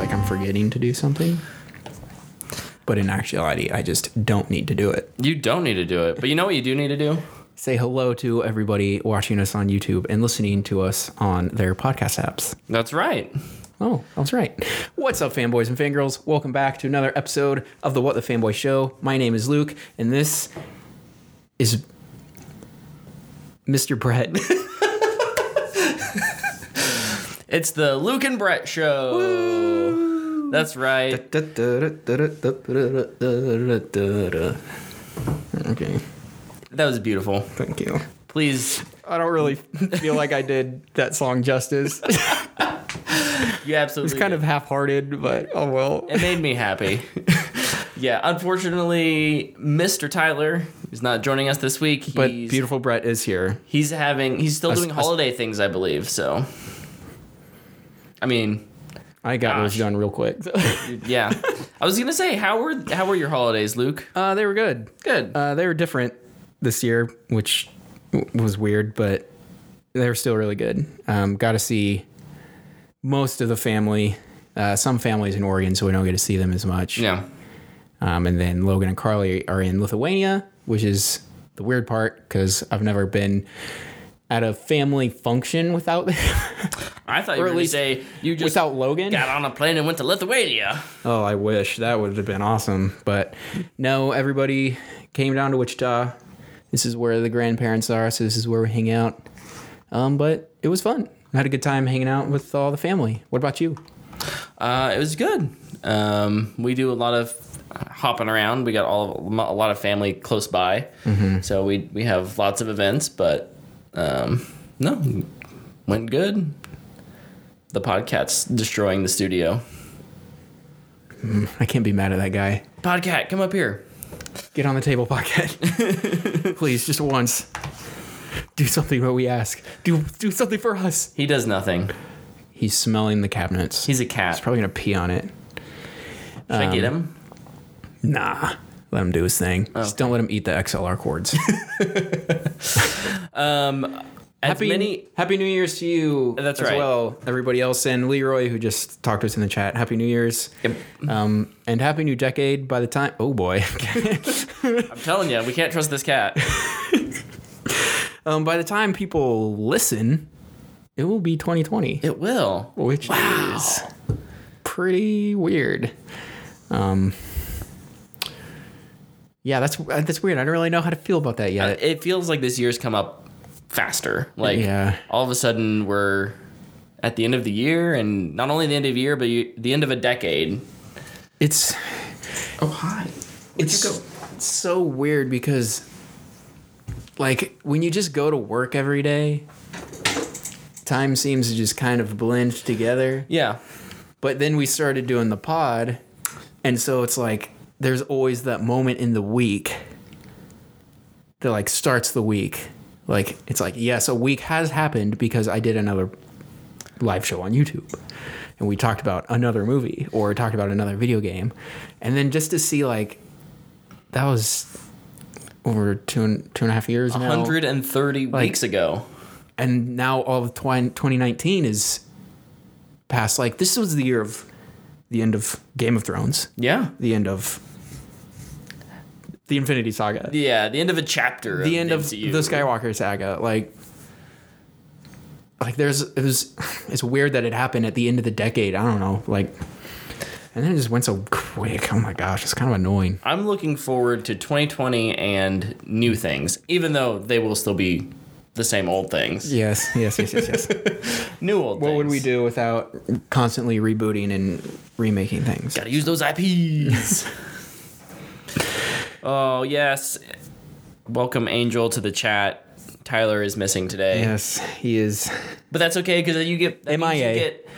like I'm forgetting to do something. But in actuality, I just don't need to do it. You don't need to do it, but you know what you do need to do? Say hello to everybody watching us on YouTube and listening to us on their podcast apps. That's right. Oh, that's right. What's up, fanboys and fangirls? Welcome back to another episode of the What the Fanboy Show. My name is Luke, and this is Mr. Brett. It's the Luke and Brett show. That's right. okay, That was beautiful. thank you. Please, I don't really feel like I did that song justice. you absolutely. It's kind of half-hearted, but oh well. It made me happy. yeah, unfortunately, Mr. Tyler is not joining us this week. He's, But beautiful Brett is here. He's having. He's still Us- doing us- holiday things, I believe. So, I mean, I got those done real quick. yeah. I was gonna say, how were how were your holidays, Luke? uh, they were good. Good. Uh, they were different this year, which w- was weird, but they were still really good. Um, got to see most of the family. Uh, some families in Oregon, so we don't get to see them as much. yeah. Um, and then Logan and Carly are in Lithuania, which is the weird part because I've never been at a family function without them I thought you were at gonna least say you just without Logan. got on a plane and went to Lithuania. Oh, I wish that would have been awesome. But no, everybody came down to Wichita. This is where the grandparents are, so this is where we hang out. Um, but it was fun. I had a good time hanging out with all the family. What about you? Uh, it was good. Um, we do a lot of hopping around. We got all of, a lot of family close by, so we we have lots of events. But um, no, went good. The podcast's destroying the studio. I can't be mad at that guy. Podcat, come up here. Get on the table, pocket. Please, just once. Do something what we ask. Do do something for us. He does nothing. He's smelling the cabinets. He's He's a cat. He's probably gonna pee on it. Should I get him? Nah. Let him do his thing. Just don't let him eat the XLR cords. Um, Happy, many. Happy New Year's to you That's as right. well, everybody else, and Leroy who just talked to us in the chat. Happy New Year's, Yep. um, and Happy New Decade. By the time, oh boy, I'm telling you, we can't trust this cat. um, by the time people listen, it will be 2020, It will. which is pretty weird. Um, yeah, that's uh, that's weird. I don't really know how to feel about that yet. It feels like this year's come up faster. Like Yeah. all of a sudden we're at the end of the year, and not only the end of the year, but you, the end of a decade. It's Oh hi. it's so weird because like when you just go to work every day time seems to just kind of blend together Yeah. but then we started doing the pod and so it's like there's always that moment in the week that like starts the week. Like it's like yes a week has happened because i did another live show on youtube. And we talked about another movie or talked about another video game. And then just to see like that was over two and two and a half years now. 130 weeks ago. and now all of twi- 2019 is past. Like this was the year of the end of game of thrones. Yeah. the end of the infinity saga Yeah. The end of a chapter. the end of MCU. the skywalker saga like like there's it was it's weird that it happened at the end of the decade i don't know like and then it just went so quick oh my gosh it's kind of annoying I'm looking forward to 2020 and new things, even though they will still be the same old things. yes yes yes yes yes New old what things. would we do without constantly rebooting and remaking things Gotta use those IPs. oh, yes. Welcome, Angel, to the chat. Tyler is missing today. yes he is But that's okay because you get MIA. You get,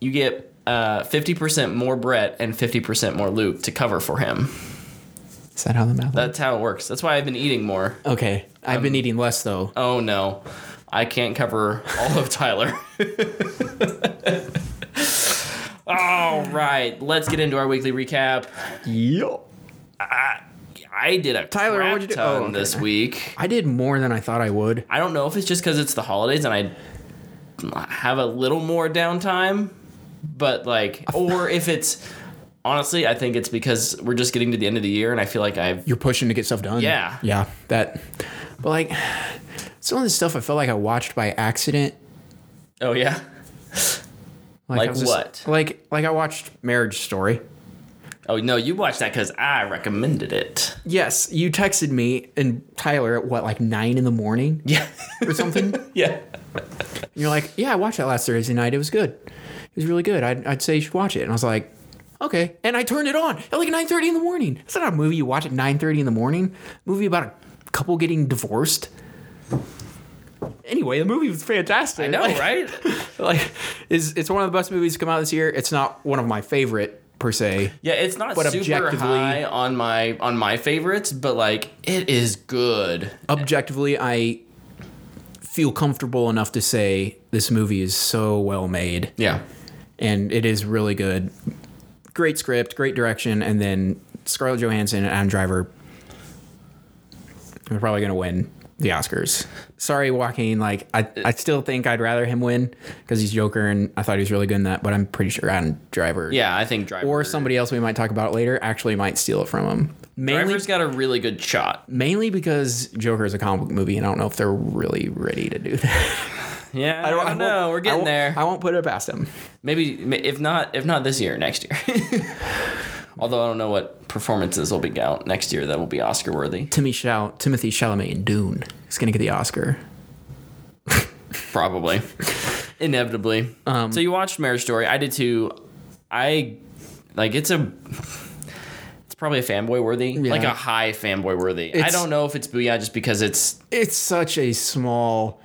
you get uh, 50% more Brett and 50% more Luke to cover for him. is that how the math That's how it works. That's why I've been eating more. Okay, I've been eating less though. Oh no, I can't cover all of Tyler. all right, let's get into our weekly recap. Yep. I did a Tyler, crap what'd you do- ton oh, okay. this week. I did more than I thought I would. I don't know if it's just because it's the holidays and I have a little more downtime. but like, or if it's honestly, I think it's because we're just getting to the end of the year, and I feel like I've You're pushing to get stuff done. Yeah. Yeah. That. But like, some of the stuff I felt like I watched by accident. oh yeah, Like I was what? like, like I watched Marriage Story. Oh no, you watched that because I recommended it. Yes, you texted me and Tyler at what, like nine in the morning Yeah, or something. yeah. And you're like, yeah, I watched that last Thursday night. It was good. It was really good. I'd, I'd say you should watch it. And I was like, okay. And I turned it on at like 9.30 in the morning. It's not a movie you watch at 9.30 in the morning. movie about a couple getting divorced. Anyway, the movie was fantastic. I know, Like- right? Like, it's, it's one of the best movies to come out this year. It's not one of my favorite per se. Yeah, it's not But super high on my on my favorites, but like it is good. Objectively, I feel comfortable enough to say this movie is so well made. Yeah, and it is really good. Great script, great direction, and then Scarlett Johansson and Adam Driver are probably going to win the Oscars. Sorry, Joaquin. Like I, I still think I'd rather him win because he's Joker, and I thought he was really good in that. But I'm pretty sure Adam Driver, yeah. I think Driver or somebody else we might talk about later actually might steal it from him. Mainly, Driver's got a really good shot. mainly because Joker is a comic book movie, and I don't know if they're really ready to do that. Yeah, I don't- don't, know. We're getting won't- there. I won't put it past him. Maybe if not, if not this year, next year. Although I don't know what performances will be out next year that will be Oscar worthy. Timmy Chal- Timothy Chalamet in Dune is going to get the Oscar. Probably, inevitably. Um, so you watched Marriage Story. I did too. I like it's a. It's probably a fanboy worthy, like a high fanboy worthy. I don't know if it's Booyah just because it's It's such a small.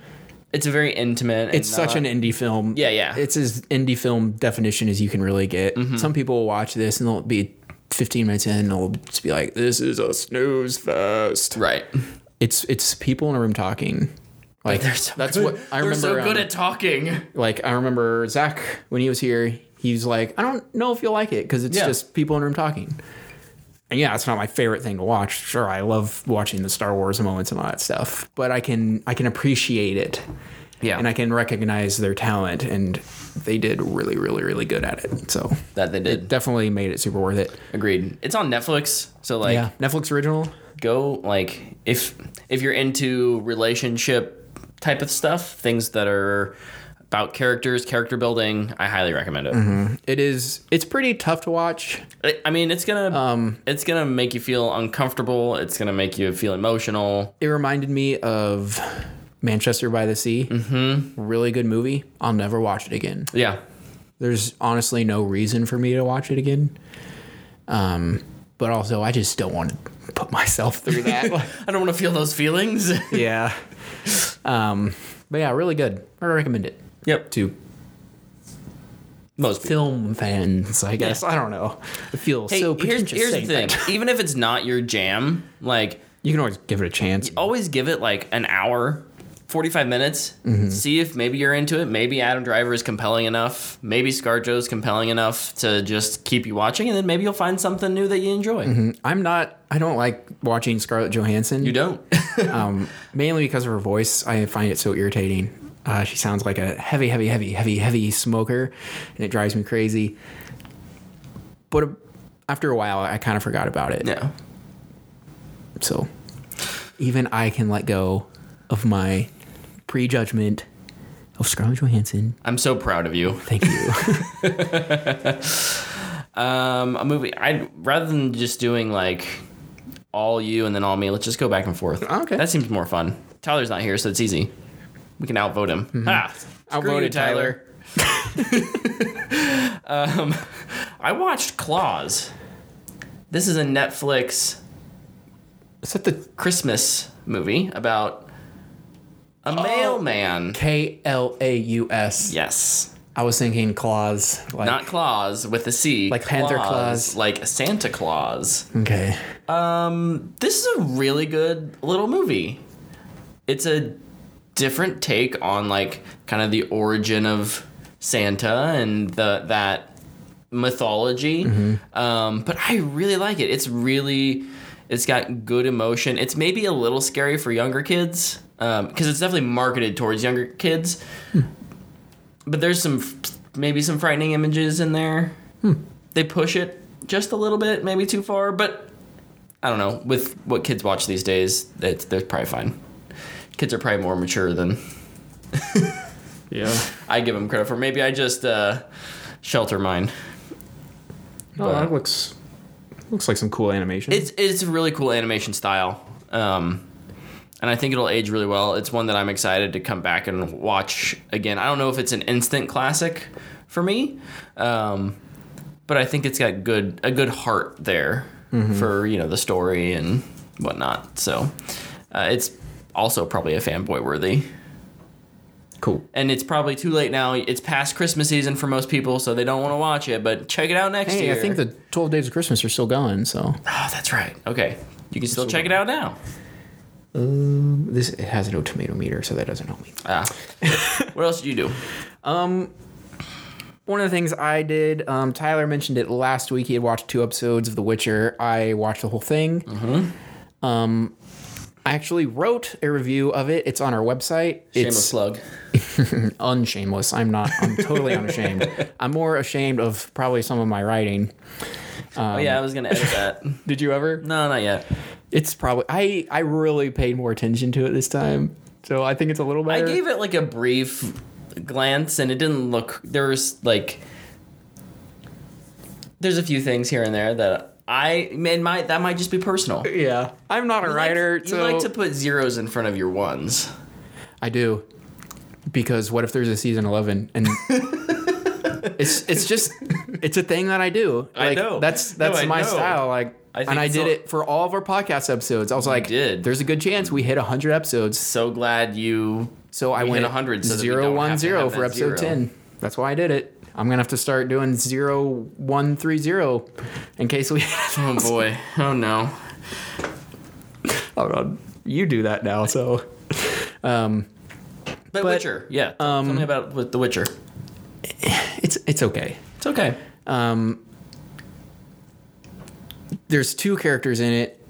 It's a very intimate. It's such an indie film. Yeah, yeah. Mm-hmm. It's as indie film definition as you can really get. Some people will watch this and they'll be 15 minutes in and they'll just be like, "This is a snooze fest." right. It's it's people in a room talking. Like They're so that's good. what I They're remember. so good um, at talking. like I remember Zach when he was here. He's like, "I don't know if you'll like it because it's Yeah. just people in a room talking." And yeah, it's not my favorite thing to watch. Sure, I love watching the Star Wars moments and all that stuff, but I can I can appreciate it. Yeah, and I can recognize their talent, and they did really, really, really good at it. So that they did. definitely made it super worth it. Agreed. It's on Netflix, so like yeah, Netflix original. go like if if you're into relationship type of stuff, things that are about characters, character building, I highly recommend it. It is. It's pretty tough to watch. I- I mean, it's gonna um, it's gonna make you feel uncomfortable. It's gonna make you feel emotional. It reminded me of Manchester by the Sea. Mm-hmm. Really good movie. I'll never watch it again. Yeah, There's honestly no reason for me to watch it again. Um, but also I just don't want to put myself through that. I don't want to feel those feelings. yeah. Um, but yeah, really good. I recommend it yep, to most film fans, I guess. I don't know. I feel Hey, so here's, here's the thing. Even if it's not your jam, like You can always give it a chance. always give it like an hour 45 minutes Mm-hmm. see if maybe you're into it maybe adam driver is compelling enough maybe ScarJo is compelling enough to just keep you watching and then maybe you'll find something new that you enjoy I'm not. I don't like watching Scarlett Johansson. you don't um, mainly because of her voice. I find it so irritating. Uh, she sounds like a heavy, heavy, heavy, heavy, heavy smoker, and it drives me crazy. But uh, after a while, I kind of forgot about it. yeah So even I can let go of my prejudgment of Scarlett Johansson. i'm so proud of you Thank you. um a movie i rather than just doing like all you and then all me let's just go back and forth Okay. that seems more fun tyler's not here so it's easy we can outvote him ah, Mm-hmm. Outvoted you, tyler um i watched Klaus this is a netflix Is that the Christmas movie about a Oh. mailman. K L A U S? Yes. I was thinking claws. Like, Not Claus with a C. Like Panther Claus. Like Santa Claus. okay. Um, this is a really good little movie. It's a different take on like kind of the origin of Santa and the that mythology. Mm-hmm. Um, but I really like it. It's really it's got good emotion. It's maybe a little scary for younger kids because it's definitely marketed towards younger kids. Hmm. But there's some maybe some frightening images in there. They push it just a little bit, maybe too far, but I don't know. With what kids watch these days, it's, they're probably fine. Kids are probably more mature than Yeah. I give them credit for. Maybe I just uh, shelter mine. Oh, But- that looks looks like some cool animation. It's it's a really cool animation style, um, and I think it'll age really well. It's one that I'm excited to come back and watch again. I don't know if it's an instant classic for me, um, but I think it's got good a good heart there for you know the story and whatnot. So uh, it's also probably a fanboy worthy. cool. And it's probably too late now. It's past Christmas season for most people, so they don't want to watch it. But check it out next Hey, year. I think the 12 Days of Christmas are still going, so Oh, that's right. Okay, you can still check it out now. um, this it has no tomato meter, so that doesn't help me. Ah. what else did you do? Um, One of the things I did, um, Tyler mentioned it last week. He had watched two episodes of The Witcher. I watched the whole thing. Mhm. Um, I actually wrote a review of it. It's on our website. Shameless it's plug. unshameless. I'm not. I'm totally unashamed. I'm more ashamed of probably some of my writing. oh yeah, I was gonna edit that. Did you ever? No, not yet. It's probably. I I really paid more attention to it this time, so I think it's a little better. I gave it like a brief glance, and it didn't look. There was like, there's a few things here and there that I man might that might just be personal. yeah, I'm not a You writer, like, so you like to put zeros in front of your ones. I do. Because what if there's a season 11 and it's it's just it's a thing that I do. I know. That's that's I my know. style. Like I and I did it for all of our podcast episodes. I was like, did. there's a good chance we hit 100 episodes. So glad you. So I went 100 so zero one zero for episode zero. 10. That's why I did it. I'm gonna have to start doing zero one three zero in case we. Oh boy. Oh no. Hold on, you do that now. So, um, But, Witcher, yeah. Tell me about with The Witcher. it's it's okay. It's okay. Um, there's two characters in it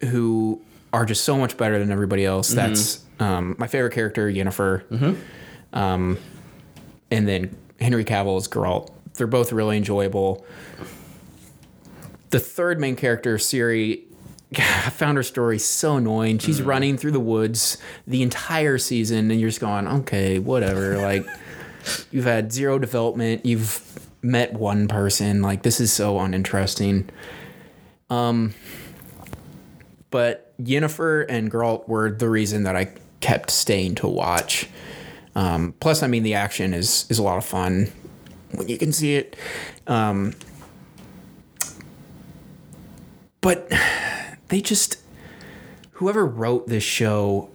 who are just so much better than everybody else. Mm-hmm. That's um, my favorite character, Yennefer. Um, and then Henry Cavill is Geralt. They're both really enjoyable. The third main character, Ciri, I found her story so annoying. She's Mm. running through the woods the entire season, and you're just going, okay, whatever. Like, you've had zero development. You've met one person. Like, this is so uninteresting. Um, but Yennefer and Geralt were the reason that I kept staying to watch. Um, plus, I mean, the action is is a lot of fun when you can see it. Um, but they just whoever wrote this show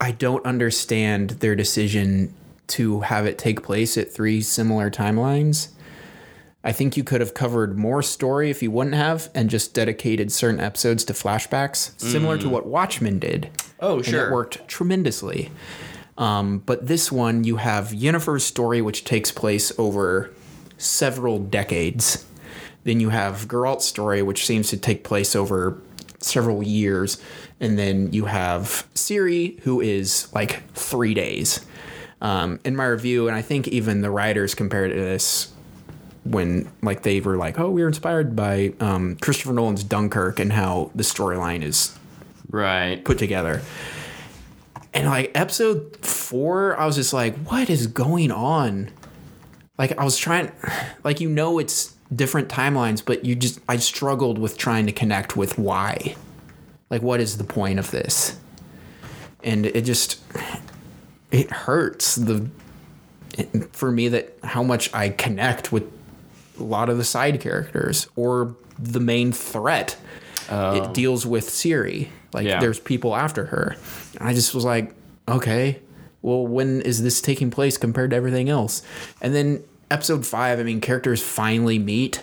I don't understand their decision to have it take place at three similar timelines. I think you could have covered more story if you wouldn't have and just dedicated certain episodes to flashbacks, similar to what Watchmen did. Oh, And sure. it worked tremendously. Um, but this one, you have Yennefer's story, which takes place over several decades. Then you have Geralt's story, which seems to take place over several years. And then you have Ciri, who is like three days. Um, in my review, and I think even the writers compared to this when like they were like, "Oh, we were inspired by um, Christopher Nolan's Dunkirk and how the storyline is Right. put together." And like episode four, I was just like, "What is going on?" Like I was trying, like you know, it's different timelines, but you just I struggled with trying to connect with why, like what is the point of this, and it just it hurts the for me that how much I connect with a lot of the side characters or the main threat. It oh. deals with Ciri. Like Yeah. there's people after her. And I just was like, okay, well, when is this taking place compared to everything else? And then episode five, I mean, characters finally meet.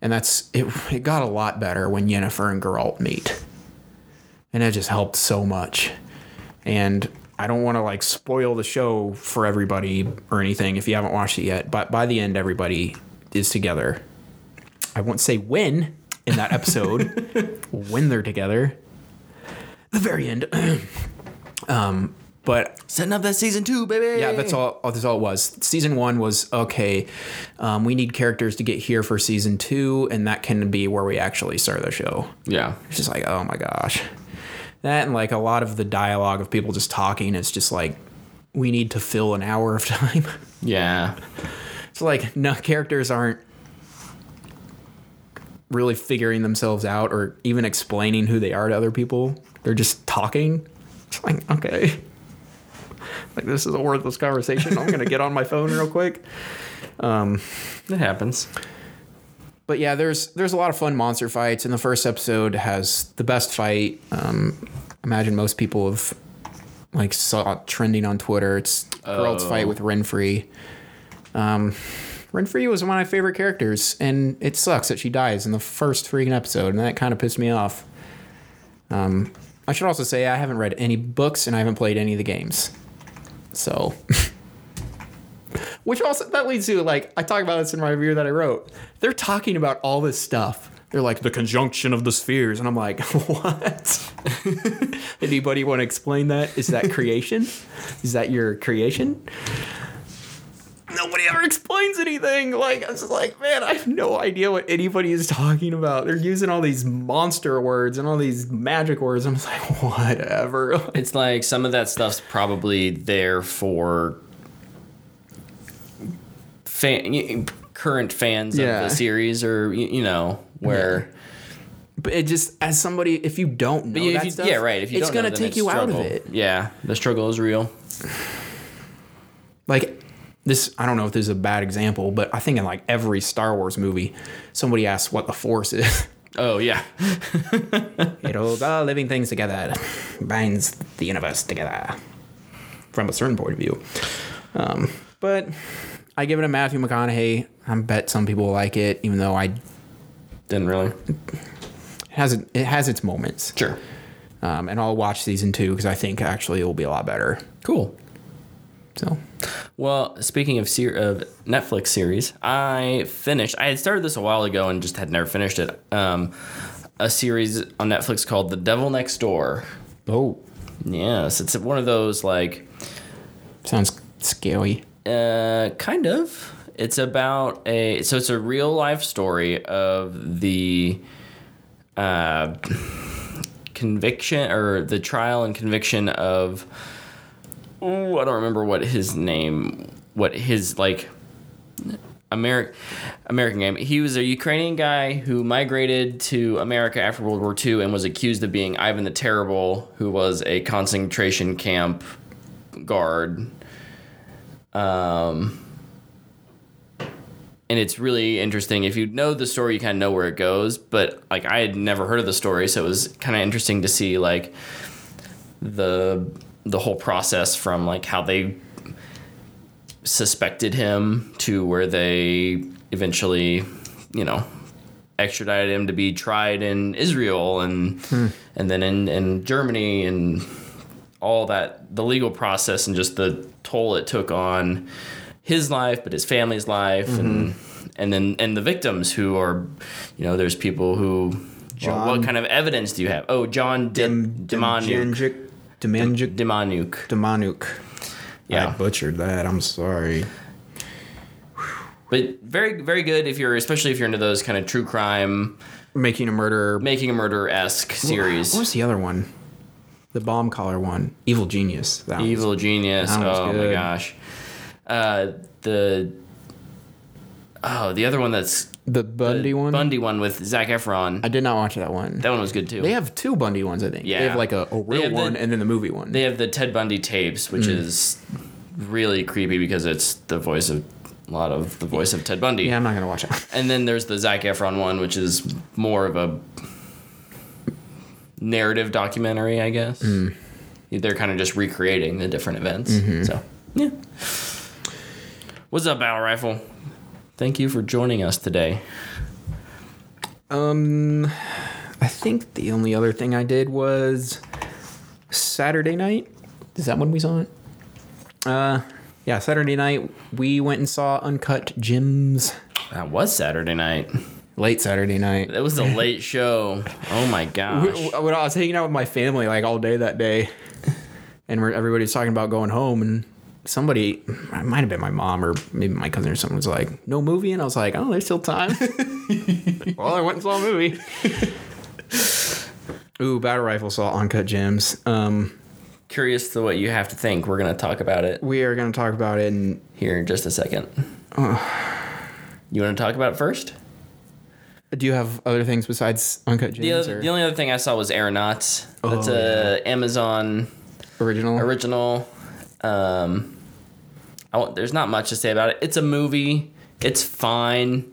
And that's it it got a lot better when Yennefer and Geralt meet. And that just helped so much. And I don't want to like spoil the show for everybody or anything if you haven't watched it yet. But by the end, everybody is together. I won't say when in that episode, when they're together. The very end. um, but Setting up that season two, baby. yeah, that's all. That's all it was. Season one was okay. Um, we need characters to get here for season two, and that can be where we actually start the show. Yeah. It's just like, oh my gosh, that and like a lot of the dialogue of people just talking. It's just like we need to fill an hour of time. Yeah. it's like no characters aren't really figuring themselves out or even explaining who they are to other people. They're just talking. It's like okay. Like this is a worthless conversation. I'm gonna get on my phone real quick. It happens. but yeah, there's there's a lot of fun monster fights, and the first episode has the best fight. Um, imagine most people have like saw it trending on Twitter. It's Oh. fight with Renfri. Um, Renfri was one of my favorite characters, and it sucks that she dies in the first freaking episode, and that kind of pissed me off. Um, I should also say I haven't read any books and I haven't played any of the games, so. Which also that leads to like I talk about this in my review that I wrote. They're talking about all this stuff. They're like the conjunction of the spheres, and I'm like, what? Anybody want to explain that? Is that creation? Is that your creation? Nobody ever explains anything. Like I was just like, man, I have no idea what anybody is talking about. They're using all these monster words and all these magic words. I'm just like, whatever. It's like some of that stuff's probably there for fan, current fans Yeah. of the series, or you know, where But it just as somebody, if you don't know yeah, that you, stuff, yeah, right. If you it's don't know, gonna then take it's you out of it. Yeah, the struggle is real. like this i don't know if this is a bad example but i think in like every star wars movie somebody asks what the force is. Oh yeah, it holds all living things together. Binds the universe together. From a certain point of view. Um, but i give it a matthew mcconaughey. I bet some people like it even though i didn't really. It has it has its moments. Sure. um, and i'll watch season two because i think actually it will be a lot better. Cool. so Well, speaking of ser- of Netflix series, I finished. I had started this a while ago and just had never finished it. Um, a series on Netflix called The Devil Next Door. oh Yes, it's one of those like sounds scary Uh, kind of. It's about a so it's a real life story of the uh, conviction or the trial and conviction of oh I don't remember what his name what his like American American game. He was a Ukrainian guy who migrated to America after World War II and was accused of being Ivan the Terrible, who was a concentration camp guard. Um, and it's really interesting. If you know the story, you kind of know where it goes. But like I had never heard of the story, so it was kind of interesting to see like the the whole process from like how they suspected him to where they eventually, you know, extradited him to be tried in Israel and hmm. and then in, in Germany and all that the legal process and just the toll it took on his life but his family's life and mm-hmm. and then and the victims who are you know there's people who well, what kind of evidence do you have? Oh John D- Demanuk Demanjuk. Demanuk Demanuk. Yeah. I butchered that. I'm sorry. but very very good if you're especially if you're into those kind of true crime Making a murder. making a murder esque series What was the other one? The bomb collar one. Evil Genius. That one was- Evil Genius. That Oh my gosh. Uh, the oh the other one that's The Bundy the one. Bundy one with Zac Efron. I did not watch that one. that one was good too. they have two Bundy ones, I think. Yeah. They have like a, a real the- one and then the movie one. They have the Ted Bundy tapes, which Mm. is really creepy because it's the voice of a lot of the voice of Ted Bundy. yeah, I'm not gonna watch it. And then there's the Zac Efron one, which is more of a narrative documentary, I guess. Mm. They're kind of just recreating the different events. Mm-hmm. So, yeah. What's up, Battle Rifle? Thank you for joining us today. Um, I think the only other thing I did was Saturday night. Is that when we saw it? Uh, yeah, Saturday night we went and saw Uncut Gems. That was Saturday night. Late Saturday night. It was a late show. Oh my gosh. When I was hanging out with my family like all day that day, and we're, everybody was talking about going home, and somebody, it might have been my mom or maybe my cousin or someone was like, "No movie," and I was like, "Oh, there's still time." well, I went and saw a movie. Ooh, Battle Rifle saw Uncut Gems. Um, Curious to what you have to think. We're gonna talk about it we are going to talk about it, and here in just a second. You want to talk about it first? do you have other things besides Uncut The, Gems other, or the only other thing I saw was Aeronauts. That's Oh, a Amazon original? original. Um, I won't, there's not much to say about it. It's a movie. It's fine.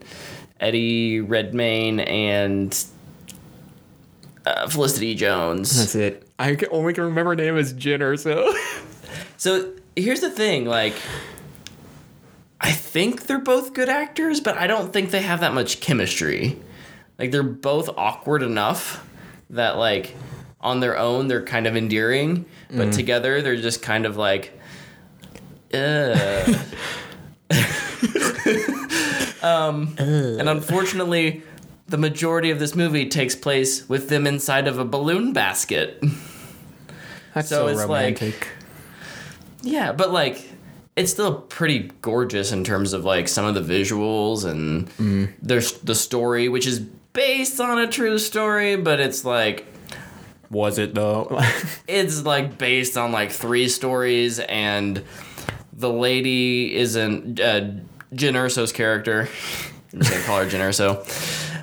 Eddie Redmayne and uh, Felicity Jones. That's it. I can only can remember her name as Jenner, so. So here's the thing, like I think they're both good actors, but I don't think they have that much chemistry. Like they're both awkward enough that like on their own they're kind of endearing, but together they're just kind of like. um and unfortunately the majority of this movie takes place with them inside of a balloon basket. That's So so, it's like- romantic. Yeah, but like it's still pretty gorgeous in terms of like some of the visuals and there's the story, which is based on a true story, but it's like was it though? it's like based on like three stories and the lady isn't uh, Jyn Erso's character. I'm just gonna call her Jyn Erso.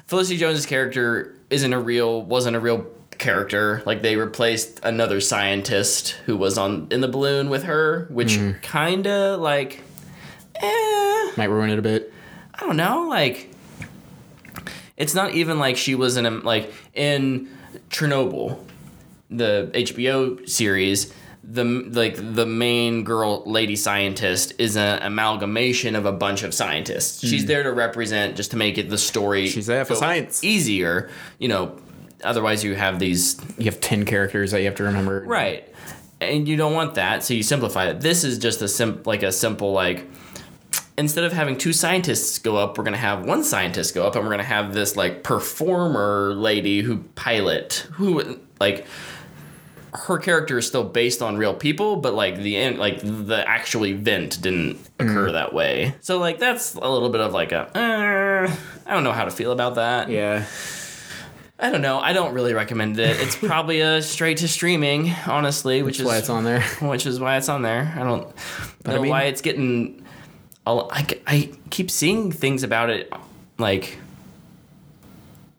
Felicity Jones's character isn't a real wasn't a real character. Like they replaced another scientist who was on in the balloon with her, which kinda like eh, Might ruin it a bit. I don't know, like it's not even like she was in a, like in Chernobyl, the HBO series. The like the main girl, lady scientist, is an amalgamation of a bunch of scientists. Hmm. She's there to represent, just to make it the story. She's there for science. easier. You know, otherwise you have these You have ten characters that you have to remember. Right. And you don't want that, so you simplify it. This is just a sim like a simple like instead of having two scientists go up, we're gonna have one scientist go up and we're gonna have this like performer lady who pilot who like her character is still based on real people, but like the end, like the actual event didn't occur that way. So like that's a little bit of like a uh, I don't know how to feel about that. Yeah. I don't know. I don't really recommend it. It's probably a straight to streaming, honestly, which That's is why it's on there. which is why it's on there. I don't But I know mean- why it's getting. I, I keep seeing things about it, like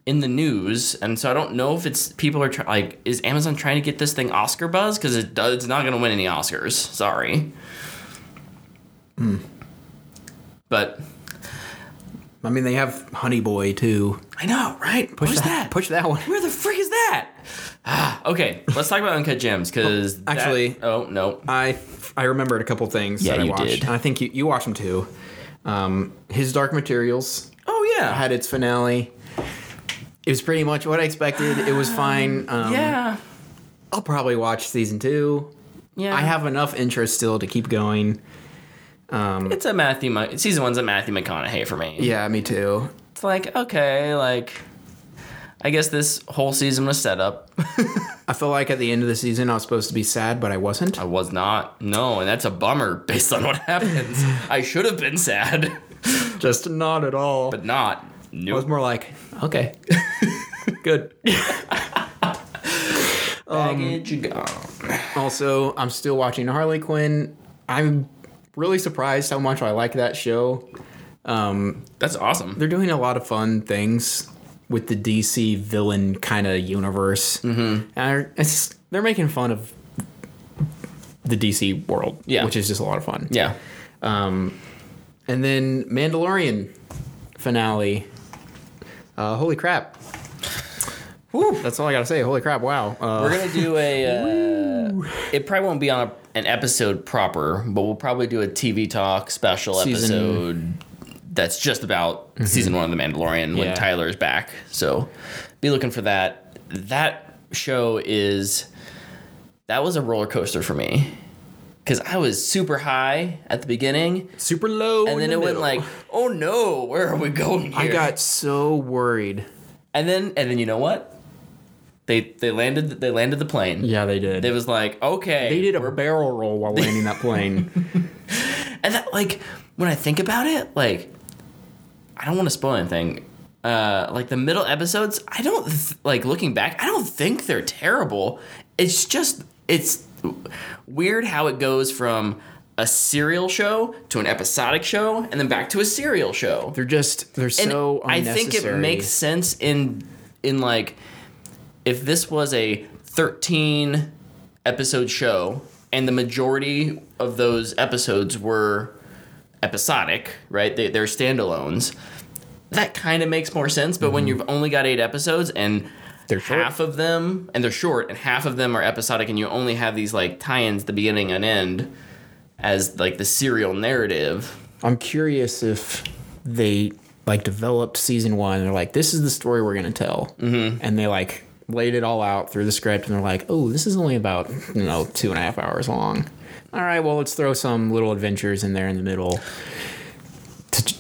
in the news, and so I don't know if it's people are try, like, is Amazon trying to get this thing Oscar buzz? Because it does, it's not going to win any Oscars. Sorry. Hmm. But I mean, they have Honey Boy too. I know, right? Push that, that? Push that one. Where the frick is that? Ah, okay, let's talk about Uncut Gems because actually- oh no, I I remembered a couple things Yeah, that I you watched. did. And I think you, you watched them too. Um, his Dark Materials oh yeah, had its finale. It was pretty much what I expected. It was fine. Um, yeah, I'll probably watch season two. yeah. I have enough interest still to keep going. It's a Matthew. Ma- season one's a Matthew McConaughey for me. Yeah, me too. It's like okay, like I guess this whole season was set up. I feel like at the end of the season I was supposed to be sad, but I wasn't. I was not. No, and that's a bummer based on what happens. I should have been sad, Just not at all. but not. I was more like, okay, good. Baggage gone. Also, I'm still watching Harley Quinn. I'm really surprised how much I like that show. Um, That's awesome. they're doing a lot of fun things with the DC villain kind of universe. Mm-hmm. And it's, they're making fun of the DC world, Yeah. which is just a lot of fun. Yeah. Um, and then Mandalorian finale. Uh, holy crap! Whew. That's all I gotta say. Holy crap! Wow. Uh, We're gonna do a. Uh, it probably won't be on a, an episode proper, but we'll probably do a TV talk special Season- episode that's just about season one of The Mandalorian when Yeah. Tyler's back. So be looking for that. That show is that was a roller coaster for me because I was super high at the beginning, super low, and then the it went like, oh no, where are we going here? I got so worried. and then and then you know what? They they landed they landed the plane. Yeah, they did. It was like okay, they did a barrel roll while landing that plane. and that like when I think about it, like I don't want to spoil anything. Uh, like the middle episodes, I don't th- like looking back. I don't think they're terrible. It's just it's weird how it goes from a serial show to an episodic show and then back to a serial show. they're just they're And so I think it makes sense in in like if this was a 13 episode show and the majority of those episodes were episodic, right? They, they're standalones. That kind of makes more sense, but when you've only got eight episodes and Mm-hmm. They're short. half of them and they're short and half of them are episodic and you only have these like tie-ins the beginning and end as like the serial narrative I'm curious if they like developed season one. They're like, this is the story we're gonna tell, mm-hmm. and they like laid it all out through the script, and they're like, oh, this is only about you know two and a half hours long. All right, well, let's throw some little adventures in there in the middle to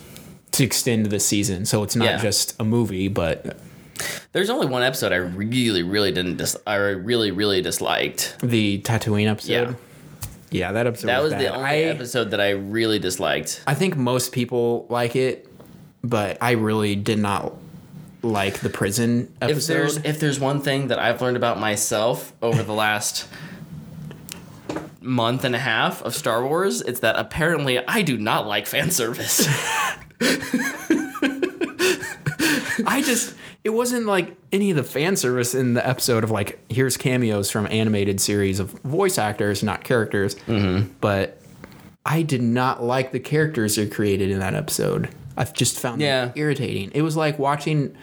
to extend the season, so it's not Yeah. just a movie, but There's only one episode I really, really didn't dis- I really, really disliked. the Tatooine episode. Yeah. Yeah, that episode. That was bad. the only I, episode that I really disliked. I think most people like it, but I really did not like the prison If episode. there's if there's one thing that I've learned about myself over the last month and a half of Star Wars, it's that apparently I do not like fan service. I just it wasn't like any of the fan service in the episode of like here's cameos from animated series of voice actors, not characters. Mm-hmm. But I did not like the characters they created in that episode. I just found Yeah. them irritating. It was like watching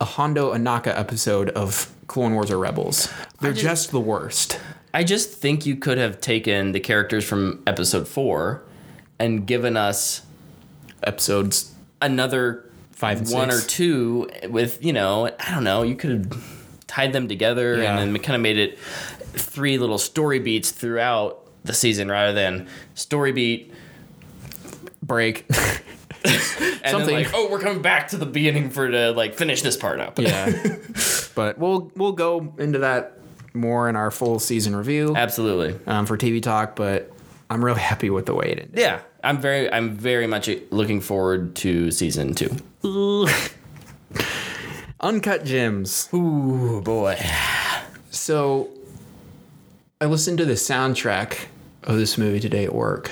a Hondo Ohnaka episode of Clone Wars or Rebels. They're just- just the worst. I just think you could have taken the characters from episode four and given us Episodes another five and one six. or two with you know I don't know you could have tied them together Yeah. and then kind of made it three little story beats throughout the season rather than story beat break. and Something. then like oh we're coming back to the beginning for to like finish this part up yeah. but we'll we'll go into that more in our full season review. absolutely um, for TV talk, but I'm really happy with the way it ended. yeah I'm very I'm very much looking forward to season two Uncut Gems. ooh boy So I listened to the soundtrack of this movie today at work,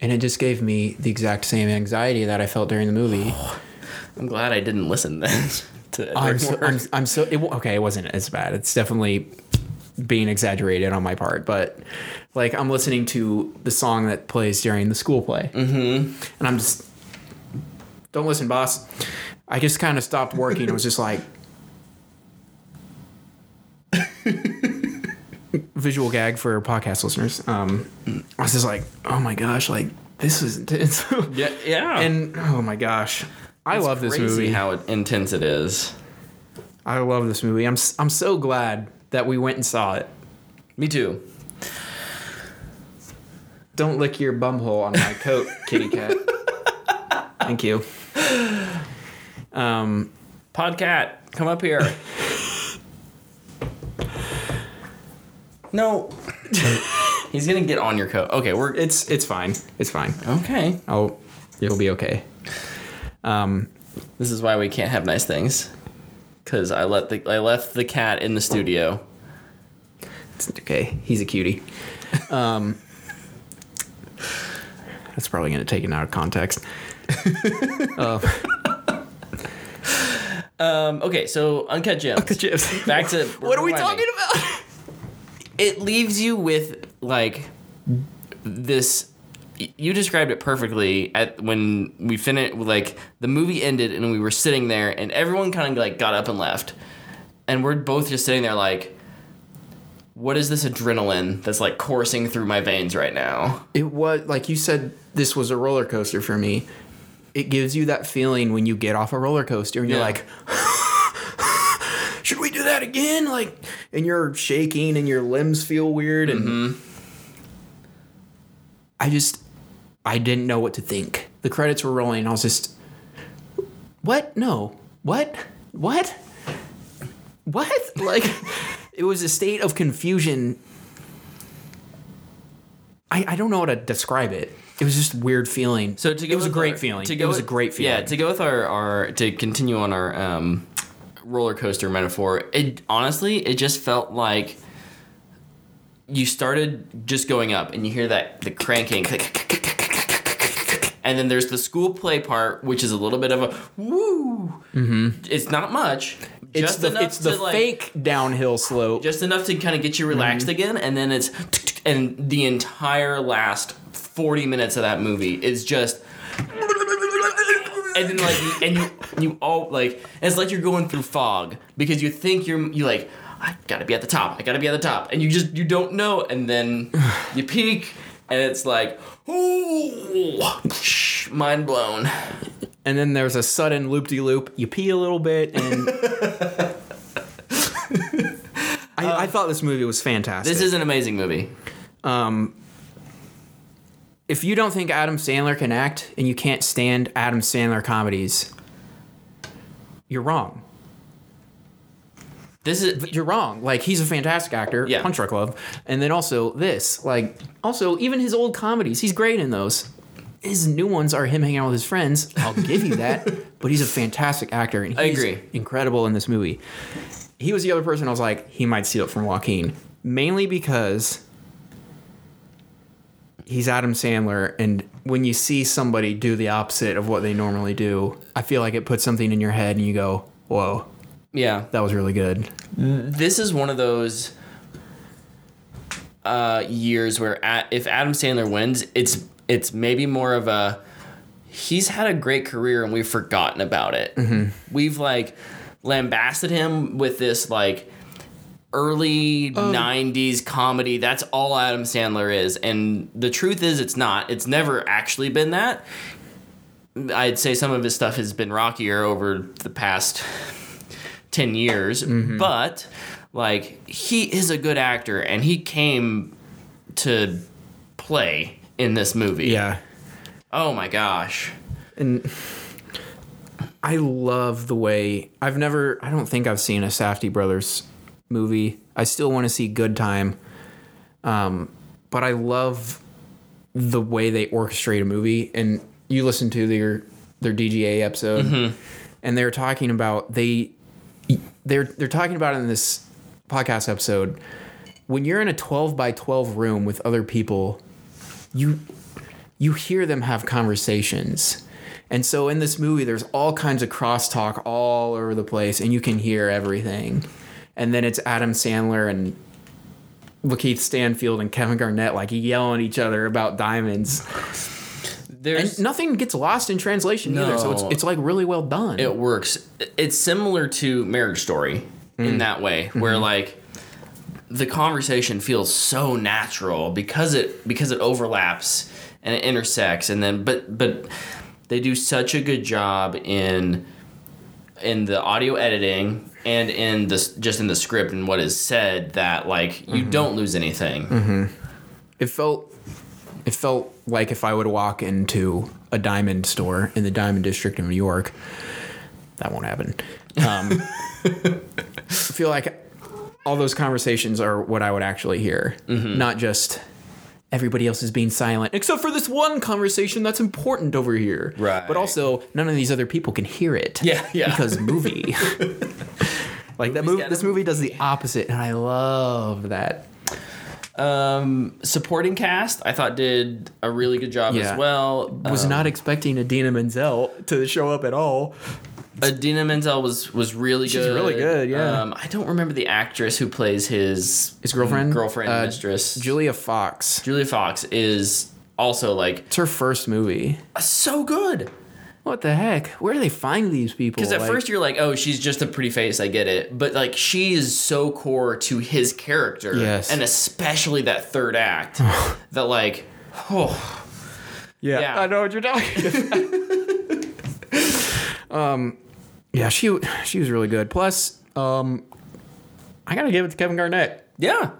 and it just gave me the exact same anxiety that I felt during the movie. I'm glad I didn't listen then to I'm so. I'm, I'm so it, okay. It wasn't as bad. It's definitely being exaggerated on my part, but like I'm listening to the song that plays during the school play, mm-hmm. and I'm just don't listen, boss. I just kind of stopped working. and was just like visual gag for podcast listeners. Um, I was just like, oh my gosh, like this is intense. yeah yeah and oh my gosh, I love this movie. how intense it is I love this movie. I'm I'm so glad that we went and saw it. me too Don't lick your bumhole on my coat, kitty cat. Thank you. Um, Podcat, come up here. no. He's gonna get on your coat. Okay, we're it's it's fine. It's fine. okay. Oh, it'll be okay. Um, This is why we can't have nice things. Cause I let the I left the cat in the studio. it's okay. He's a cutie. Um, that's probably gonna take it out of context. Um, okay, so uncut gems. Chips. Back to what are we rewinding. talking about? It leaves you with like this. You described it perfectly at when we finished. Like the movie ended and we were sitting there, and everyone kind of like got up and left, and we're both just sitting there like, what is this adrenaline that's like coursing through my veins right now? It was like you said. This was a roller coaster for me. It gives you that feeling when you get off a roller coaster and you're like, should we do that again? Like, and you're shaking and your limbs feel weird. And mm-hmm. I just, I didn't know what to think. The credits were rolling. And I was just, what? No. What? What? what? Like, it was a state of confusion. I, I don't know how to describe it. It was just a weird feeling. So to go it was a great our- feeling. To it go was a with- great feeling. Yeah, to go with our, our to continue on our um, roller coaster metaphor. It honestly, it just felt like you started just going up, and you hear that the cranking, and then there's the school play part, which is a little bit of a woo. Mm-hmm. It's not much. It's just the it's the to, like, fake downhill slope. just enough to kind of get you relaxed Mm-hmm. again and then it's and the entire last 40 minutes of that movie is just and then like and you you all like it's like you're going through fog because you think you're you like I gotta be at the top I gotta be at the top and you just you don't know and then you peek and it's like ooh mind blown and then there's a sudden loop de loop. You pee a little bit, and I, I thought this movie was fantastic. this is an amazing movie um, if you don't think Adam Sandler can act and you can't stand Adam Sandler comedies, you're wrong. this is You're wrong. Like he's a fantastic actor, Yeah. Punch Drunk Love, and then also this. Like also even his old comedies, he's great in those. His new ones are him hanging out with his friends. I'll give you that, but he's a fantastic actor, and he's I agree. incredible in this movie. He was the other person I was like, he might steal it from Joaquin, mainly because he's Adam Sandler, and when you see somebody do the opposite of what they normally do, I feel like it puts something in your head, and you go, "Whoa, yeah that was really good." this is one of those uh, years where a if Adam Sandler wins, it's it's maybe more of a he's had a great career and we've forgotten about it. Mm-hmm. We've like lambasted him with this like early 90s comedy. That's all Adam Sandler is. And the truth is it's not. It's never actually been that. I'd say some of his stuff has been rockier over the past 10 years, mm-hmm. but like he is a good actor and he came to play in this movie. Yeah. Oh my gosh. And I love the way I've never I don't think I've seen a Safdie brothers movie. I still want to see Good Time. Um, but I love the way they orchestrate a movie and you listen to their their DGA episode and they're talking about they they're they're talking about it in this podcast episode when you're in a 12 by 12 room with other people you you hear them have conversations. And so in this movie, there's all kinds of crosstalk all over the place, and you can hear everything. And then it's Adam Sandler and Lakeith Stanfield and Kevin Garnett like yelling at each other about diamonds. There's And nothing gets lost in translation either. So it's it's like really well done. it works. It's similar to Marriage Story in mm. that way, where mm-hmm. like the conversation feels so natural because it because it overlaps and it intersects, and then but but they do such a good job in in the audio editing and in this just in the script and what is said that like you don't lose anything. it felt it felt like if I would walk into a diamond store in the Diamond District of New York. That won't happen. Um, I feel like all those conversations are what I would actually hear, not just everybody else is being silent, except for this one conversation that's important over here. Right. But also, none of these other people can hear it. Yeah, yeah. Because movie. like that movie. This movie does the opposite, and I love that. Um, supporting cast I thought did a really good job Yeah. as well. was Um, not expecting Idina Menzel to show up at all. Idina Menzel was was really She's good. really good, yeah. Um, I don't remember the actress who plays his His girlfriend, girlfriend, uh, mistress. Julia Fox. Julia Fox is also like It's her first movie. so good. What the heck? Where do they find these people? Because at Like, first you're like, oh, she's just a pretty face. I get it, but like she is so core to his character, Yes. and especially that third act, that like, oh, yeah, yeah. I know what you're talking. about. um, yeah, she she was really good. Plus, um, I gotta give it to Kevin Garnett. yeah,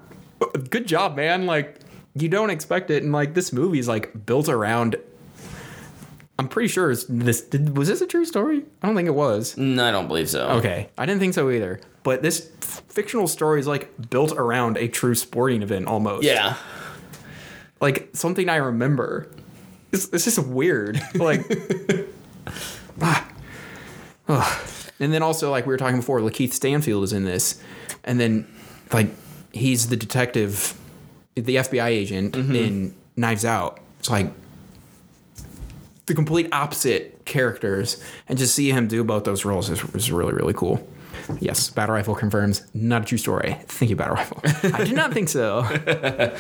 Good job, man. Like you don't expect it, and like this movie's like built around I'm pretty sure it's this. Did, was this a true story? I don't think it was. No, I don't believe so. Okay, I didn't think so either. But this f- fictional story is like built around a true sporting event almost. Yeah. like something I remember. It's, it's just weird. Like, ah. Ugh. and then also like we were talking before, Lakeith Stanfield is in this, and then like he's the detective, the FBI agent in Knives Out. It's like the complete opposite characters, and just see him do both those roles is, is really really cool. Yes, Battle Rifle confirms not a true story. Thank you, Battle Rifle. I did not think so.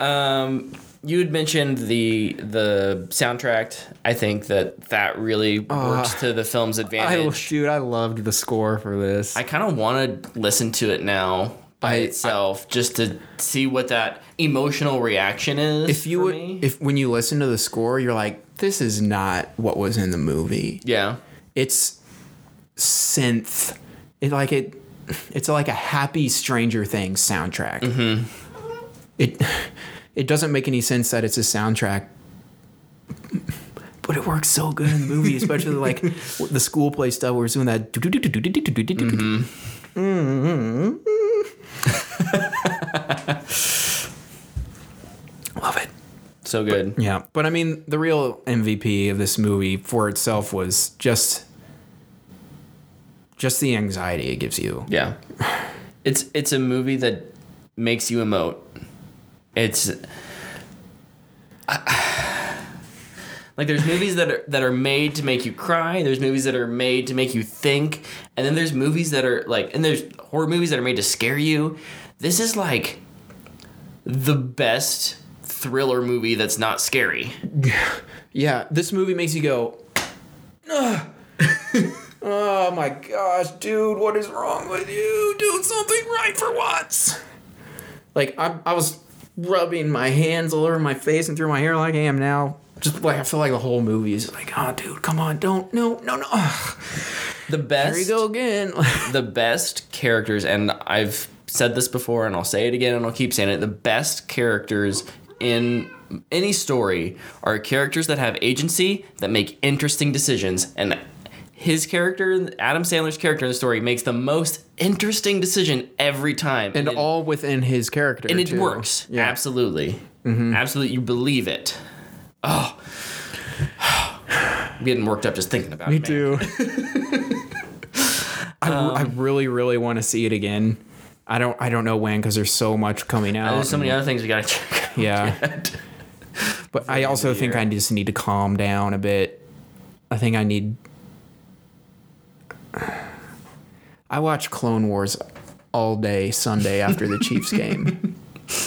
Um, you had mentioned the the soundtrack. I think that that really works to the film's advantage. I, dude, I loved the score for this. I kind of want to listen to it now by I- itself, just to see what that emotional reaction is. if you would, me. if when you listen to the score, you're like, this is not what was in the movie. yeah, It's synth. It like it. It's like a happy Stranger Things soundtrack. Mm-hmm. It it doesn't make any sense that it's a soundtrack, but it works so good in the movie, especially like the school play stuff where it's doing that. Mm-hmm. Love it. so good. Yeah, but I mean, the real MVP of this movie for itself was just just the anxiety it gives you. Yeah. It's it's a movie that makes you emote. It's like there's movies that are that are made to make you cry, there's movies that are made to make you think, and then there's movies that are like and there's horror movies that are made to scare you. This is like the best thriller movie that's not scary. Yeah, this movie makes you go, oh my gosh, dude, what is wrong with you? Do something right for once. Like I, I was rubbing my hands all over my face and through my hair like I am now. Just like I feel like the whole movie is like, oh, dude, come on, don't, no, no, no. Ugh. The best Here you go again. the best characters, and I've said this before, and I'll say it again, and I'll keep saying it. The best characters in any story are characters that have agency, that make interesting decisions, and his character, Adam Sandler's character in the story, makes the most interesting decision every time, and it, all within his character. and it too. works Yeah. absolutely, mm-hmm. absolutely. You believe it. Oh. I'm getting worked up just thinking about Me it. man. too. I, I um, really, really want to see it again. I don't. I don't know when because there's so much coming uh, out. There's so many other things we gotta check out. Yeah. But I also think I just need to calm down a bit. I think I need. I watch Clone Wars all day Sunday after the Chiefs game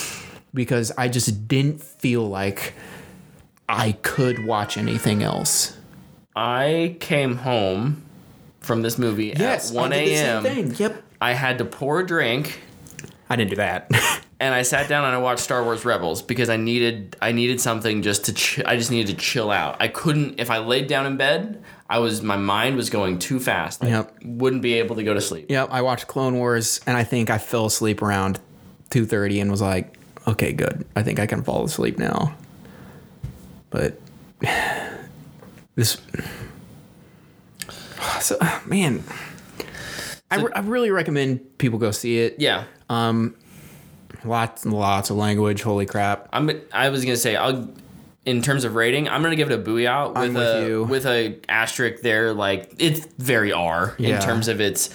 because I just didn't feel like I could watch anything else. I came home from this movie at 1 a.m. Yep. I had to pour a drink I didn't do that. and I sat down and I watched Star Wars Rebels because I needed I needed something just to ch- I just needed to chill out. I couldn't if I laid down in bed, I was my mind was going too fast. I Yep. wouldn't be able to go to sleep. Yep, I watched Clone Wars and I think I fell asleep around 2:30 and was like, "Okay, good. I think I can fall asleep now." But this so man, I, re- I really recommend people go see it. Yeah. Um, Lots and lots of language. Holy crap. I'm I was going to say I'll in terms of rating, I'm gonna give it a booey out with with a you. with a asterisk there. Like it's very R in terms of its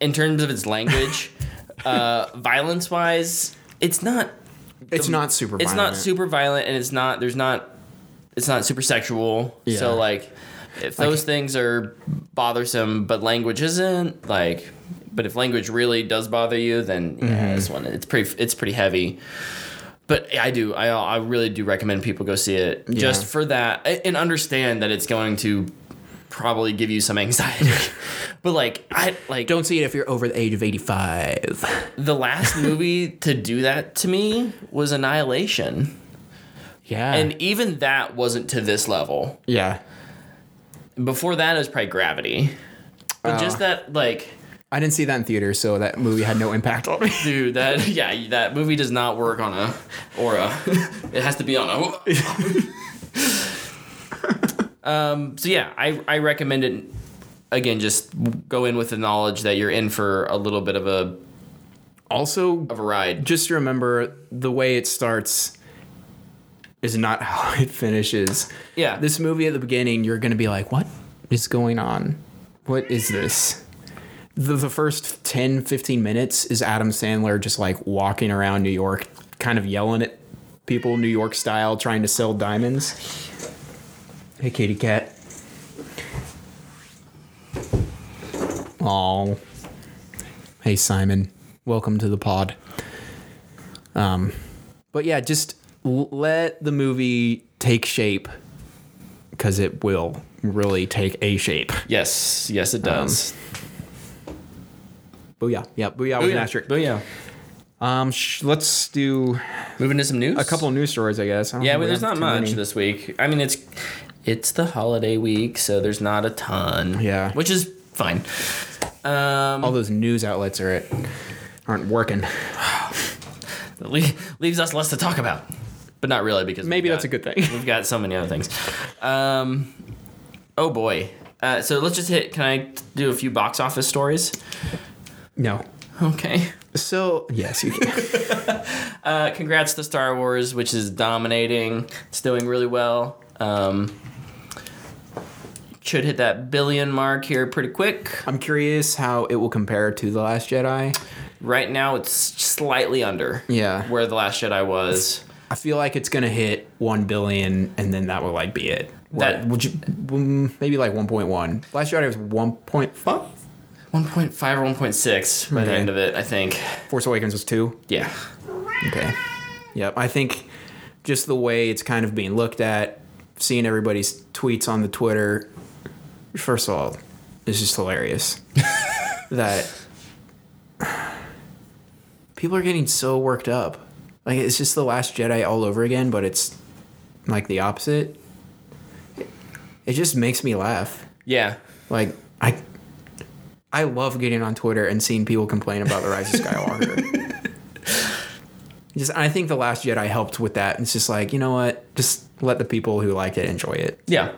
in terms of its language. uh, violence wise, it's not It's not super it's violent. not super violent and it's not there's not it's not super sexual Yeah. so like if those things are bothersome but language isn't like but if language really does bother you then yeah Mm-hmm. this one it's pretty it's pretty heavy but I do I I really do recommend people go see it just for that and understand that it's going to probably give you some anxiety but like I like Don't see it if you're over the age of 85. the last movie to do that to me was Annihilation Yeah. and even that wasn't to this level. yeah. Before that, it was probably Gravity. But just that, like, I didn't see that in theater, so that movie had no impact on me. dude, that yeah, that movie does not work on a or a. It has to be on a. Um, so yeah, I I recommend it. Again, just go in with the knowledge that you're in for a little bit of a Also, of a ride. just remember the way it starts is not how it finishes. Yeah. This movie at the beginning, you're going to be like, what is going on? What is this? The, the first 10, 15 minutes is Adam Sandler just like walking around New York, kind of yelling at people New York style, trying to sell diamonds. Hey, kitty cat. Oh. Hey, Simon. Welcome to the pod. Um, but yeah, just l- let the movie take shape because it will really take a shape. Yes, yes, it does. Booyah. Yeah, booyah was an asterisk. But yeah, Um, sh- let's do moving to some news. a couple of news stories, I guess. I don't Yeah, think but we there's have not too much many. this week. I mean, it's it's the holiday week, so there's not a ton. Yeah. which is fine. Um, All those news outlets are at, aren't working. le- leaves us less to talk about, but not really because Maybe we've that's a good thing. We've got so many other things. Um, oh boy. Uh, so let's just hit. Can I do a few box office stories? No. Okay. So yes, you can. Uh, congrats to Star Wars, which is dominating. It's doing really well. Um, should hit that billion mark here pretty quick. I'm curious how it will compare to the Last Jedi. Right now, it's slightly under Yeah. where the Last Jedi was. I feel like it's gonna hit one billion, and then that will like be it. That- What- would you mm, maybe like one point one. Last Jedi was one point five. 1.5 or 1.6 by the Okay. end of it, I think. Force Awakens was two. Yeah. Okay. Yep. I think just the way it's kind of being looked at, seeing everybody's tweets on the Twitter. First of all, it's just hilarious that people are getting so worked up. Like it's just the Last Jedi all over again, but it's like the opposite. It just makes me laugh. Yeah. Like I, I love getting on Twitter and seeing people complain about the Rise of Skywalker. just, I think the Last Jedi helped with that. It's just like you know what, just let the people who like it enjoy it. Yeah.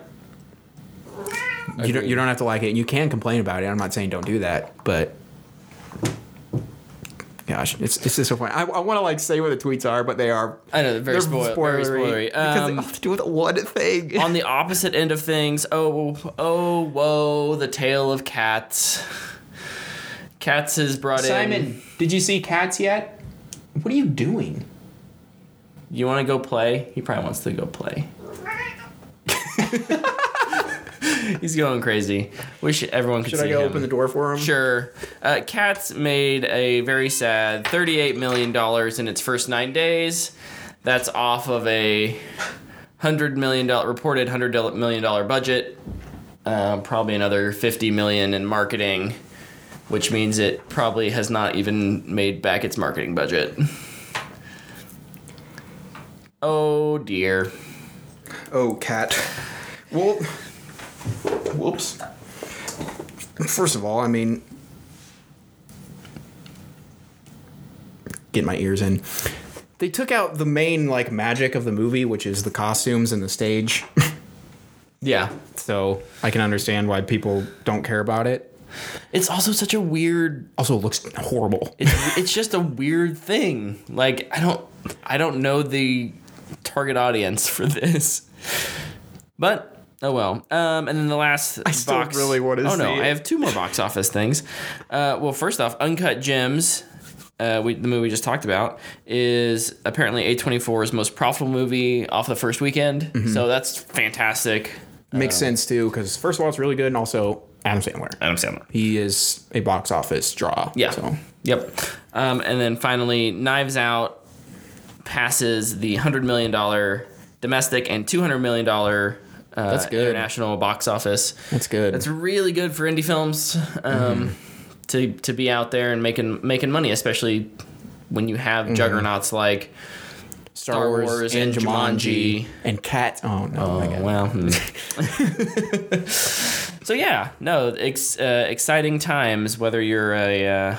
You don't, you don't have to like it. You can complain about it. I'm not saying don't do that, but gosh, it's it's just so funny. I, I want to like say what the tweets are, but they are I know, very, they're spoil- very spoilery. because Um, they have to do with one thing. on the opposite end of things, oh, oh, whoa, the tale of cats. Cats has brought in. Simon. Did you see Cats yet? What are you doing? You want to go play? He probably wants to go play. He's going crazy. Wish everyone could Should see I go him. open the door for him? Sure. Uh, Cats made a very sad $38 million in its first nine days. That's off of a $100 million, reported $100 million budget. Uh, probably another 50 million in marketing, which means it probably has not even made back its marketing budget. Oh dear. Oh, cat. Well, whoops. First of all, I mean, get my ears in. They took out the main like magic of the movie, which is the costumes and the stage. Yeah. so I can understand why people don't care about it. It's also such a weird Also, it looks horrible. it's it's just a weird thing. Like I don't I don't know the target audience for this. But oh well. Um, and then the last I still box. really wanna Oh no. I have two more box office things. Uh, well, first off, Uncut Gems. Uh, we, the movie we just talked about is apparently A24's most profitable movie off the first weekend. Mm-hmm. So that's fantastic. Makes sense too, because first of all, it's really good, and also Adam Sandler. Adam Sandler. He is a box office draw. Yeah. So Yep. Um, and then finally, Knives Out passes the hundred million dollar domestic and two hundred million dollar uh, That's good. international box office. that's good. That's really good for indie films um, to to be out there and making making money, especially when you have juggernauts like Star, Star Wars, Wars and Jumanji Jumanji. and Cat. Oh no! Oh my God. well. hmm. so yeah, no, ex- uh, exciting times. Whether you're a uh,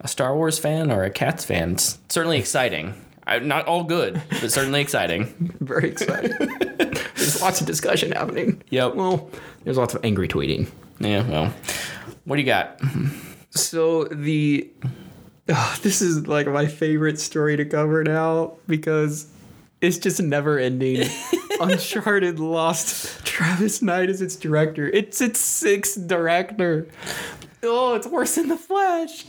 a Star Wars fan or a Cats fan, it's certainly exciting. I, not all good, but certainly exciting. Very excited. Lots of discussion happening. Yep. Well, there's lots of angry tweeting. Yeah, well. What do you got? So the Ugh, this is like my favorite story to cover now because it's just never ending. Uncharted lost Travis Knight as its director. It's its sixth director. Oh, it's worse than the Flash.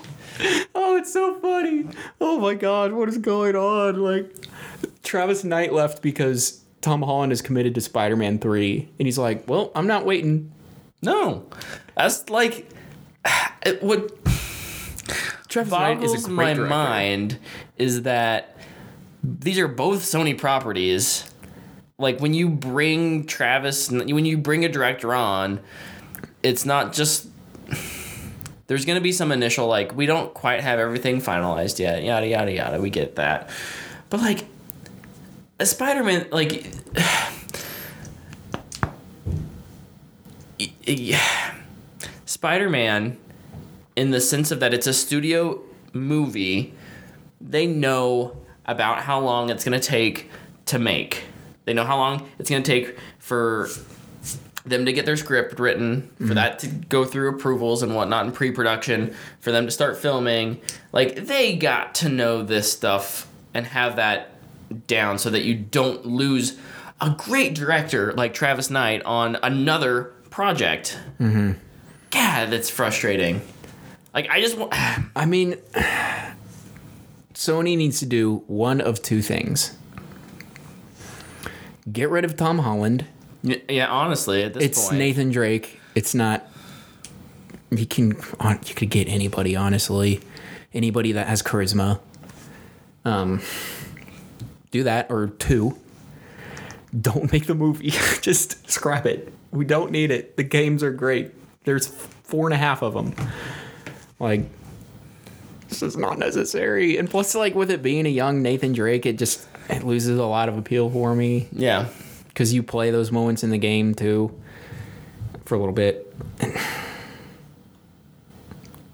Oh, it's so funny. Oh my god, what is going on? Like Travis Knight left because Tom Holland is committed to Spider-Man 3 and he's like, "Well, I'm not waiting." No. That's like it would Travis Knight is a great my director. mind is that these are both Sony properties. Like when you bring Travis, when you bring a director on, it's not just. There's gonna be some initial like we don't quite have everything finalized yet, yada yada yada. We get that, but like a Spider-Man, like yeah, Spider-Man in the sense of that it's a studio movie, they know about how long it's going to take to make. They know how long it's going to take for them to get their script written, for mm-hmm. that to go through approvals and whatnot in pre production, for them to start filming. Like, they got to know this stuff and have that down so that you don't lose a great director like Travis Knight on another project. Mm-hmm. God, that's frustrating. Like I just want. I mean, Sony needs to do one of two things. Get rid of Tom Holland. Yeah, honestly, at this point. It's point, Nathan Drake. It's not. You can you could get anybody honestly, anybody that has charisma. Um, do that or two. Don't make the movie. Just scrap it. We don't need it. The games are great. There's four and a half of them. Like, this is not necessary. And plus, like with it being a young Nathan Drake, it just it loses a lot of appeal for me yeah, because you play those moments in the game too for a little bit.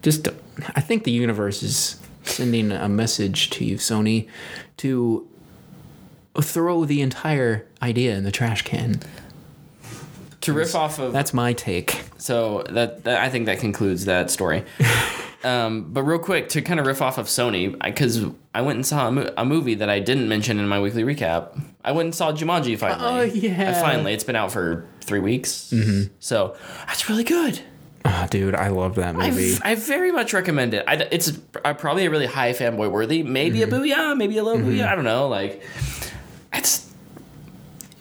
Just, I think the universe is sending a message to you, Sony, to throw the entire idea in the trash can. to riff off of That's my take. So that, that I think that concludes that story. um, but real quick to kind of riff off of Sony, because I went and saw a, mo- a movie that I didn't mention in my weekly recap. I went and saw Jumanji finally. Oh, yeah. Uh, finally, it's been out for three weeks. Mm-hmm. So that's really good. Oh, dude, I love that movie. I, I very much recommend it. I, it's uh, probably a really high fanboy worthy. Maybe a booyah, maybe a low booyah. I don't know. Like, it's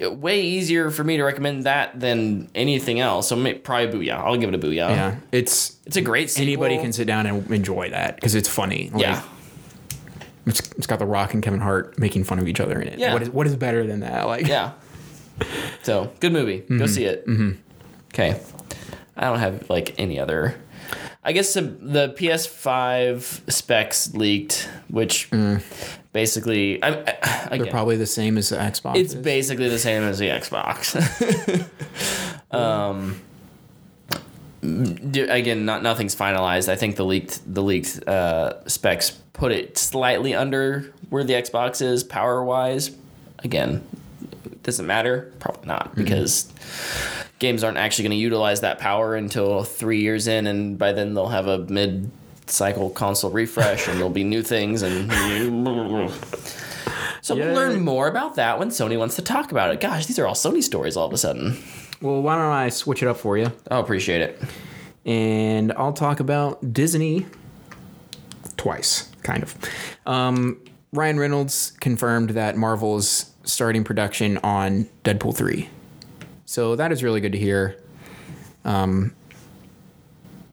way easier for me to recommend that than anything else. So may, probably booyah. I'll give it a booyah. yeah, it's It's a great sequel. anybody can sit down and enjoy that because it's funny. Like, Yeah. it's, it's got The Rock and Kevin Hart making fun of each other in it. Yeah. What is what is better than that? Like, Yeah. So good movie. Go mm-hmm. see it. Mm-hmm. Okay. I don't have like any other. I guess the, the PS5 specs leaked, which basically, I, I, they're probably the same as the Xbox. it's is. basically the same as the Xbox. um, again, not nothing's finalized. I think the leaked the leaked uh, specs put it slightly under where the Xbox is power wise. Again, does it matter? Probably not because games aren't actually going to utilize that power until three years in, and by then they'll have a mid cycle console refresh and there'll be new things and so we'll learn more about that when Sony wants to talk about it. Gosh, these are all Sony stories all of a sudden. well, why don't I switch it up for you? I appreciate it. and I'll talk about Disney twice, kind of. Um, Ryan Reynolds confirmed that Marvel's starting production on Deadpool 3. So that is really good to hear. Um,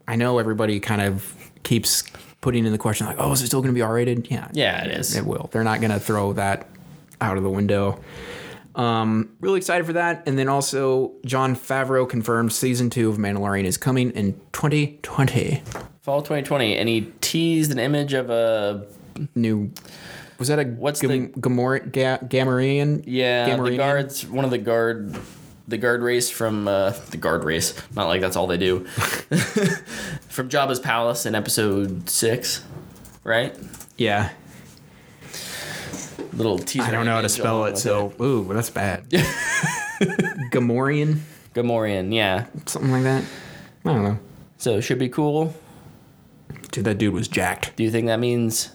I know everybody kind of keeps putting in the question, like, oh, is it still going to be R rated? Yeah. Yeah, it is. It will. They're not going to throw that out of the window. Um, really excited for that. And then also, Jon Favreau confirmed season two of Mandalorian is coming in 2020. Fall 2020, and he teased an image of a New. Was that a What's Gam- the- Gamor- Ga- Gamorrean? yeah, the guards, one of the guard, the guard race from uh, the guard race. Not like that's all they do. from Jabba's palace in episode six, right? Yeah. Little teaser. I don't know how to spell it, with so ooh, that's bad. Gamorrean, Gamorrean, yeah. something like that. I don't know. So it should be cool. Dude, that dude was jacked. Do you think that means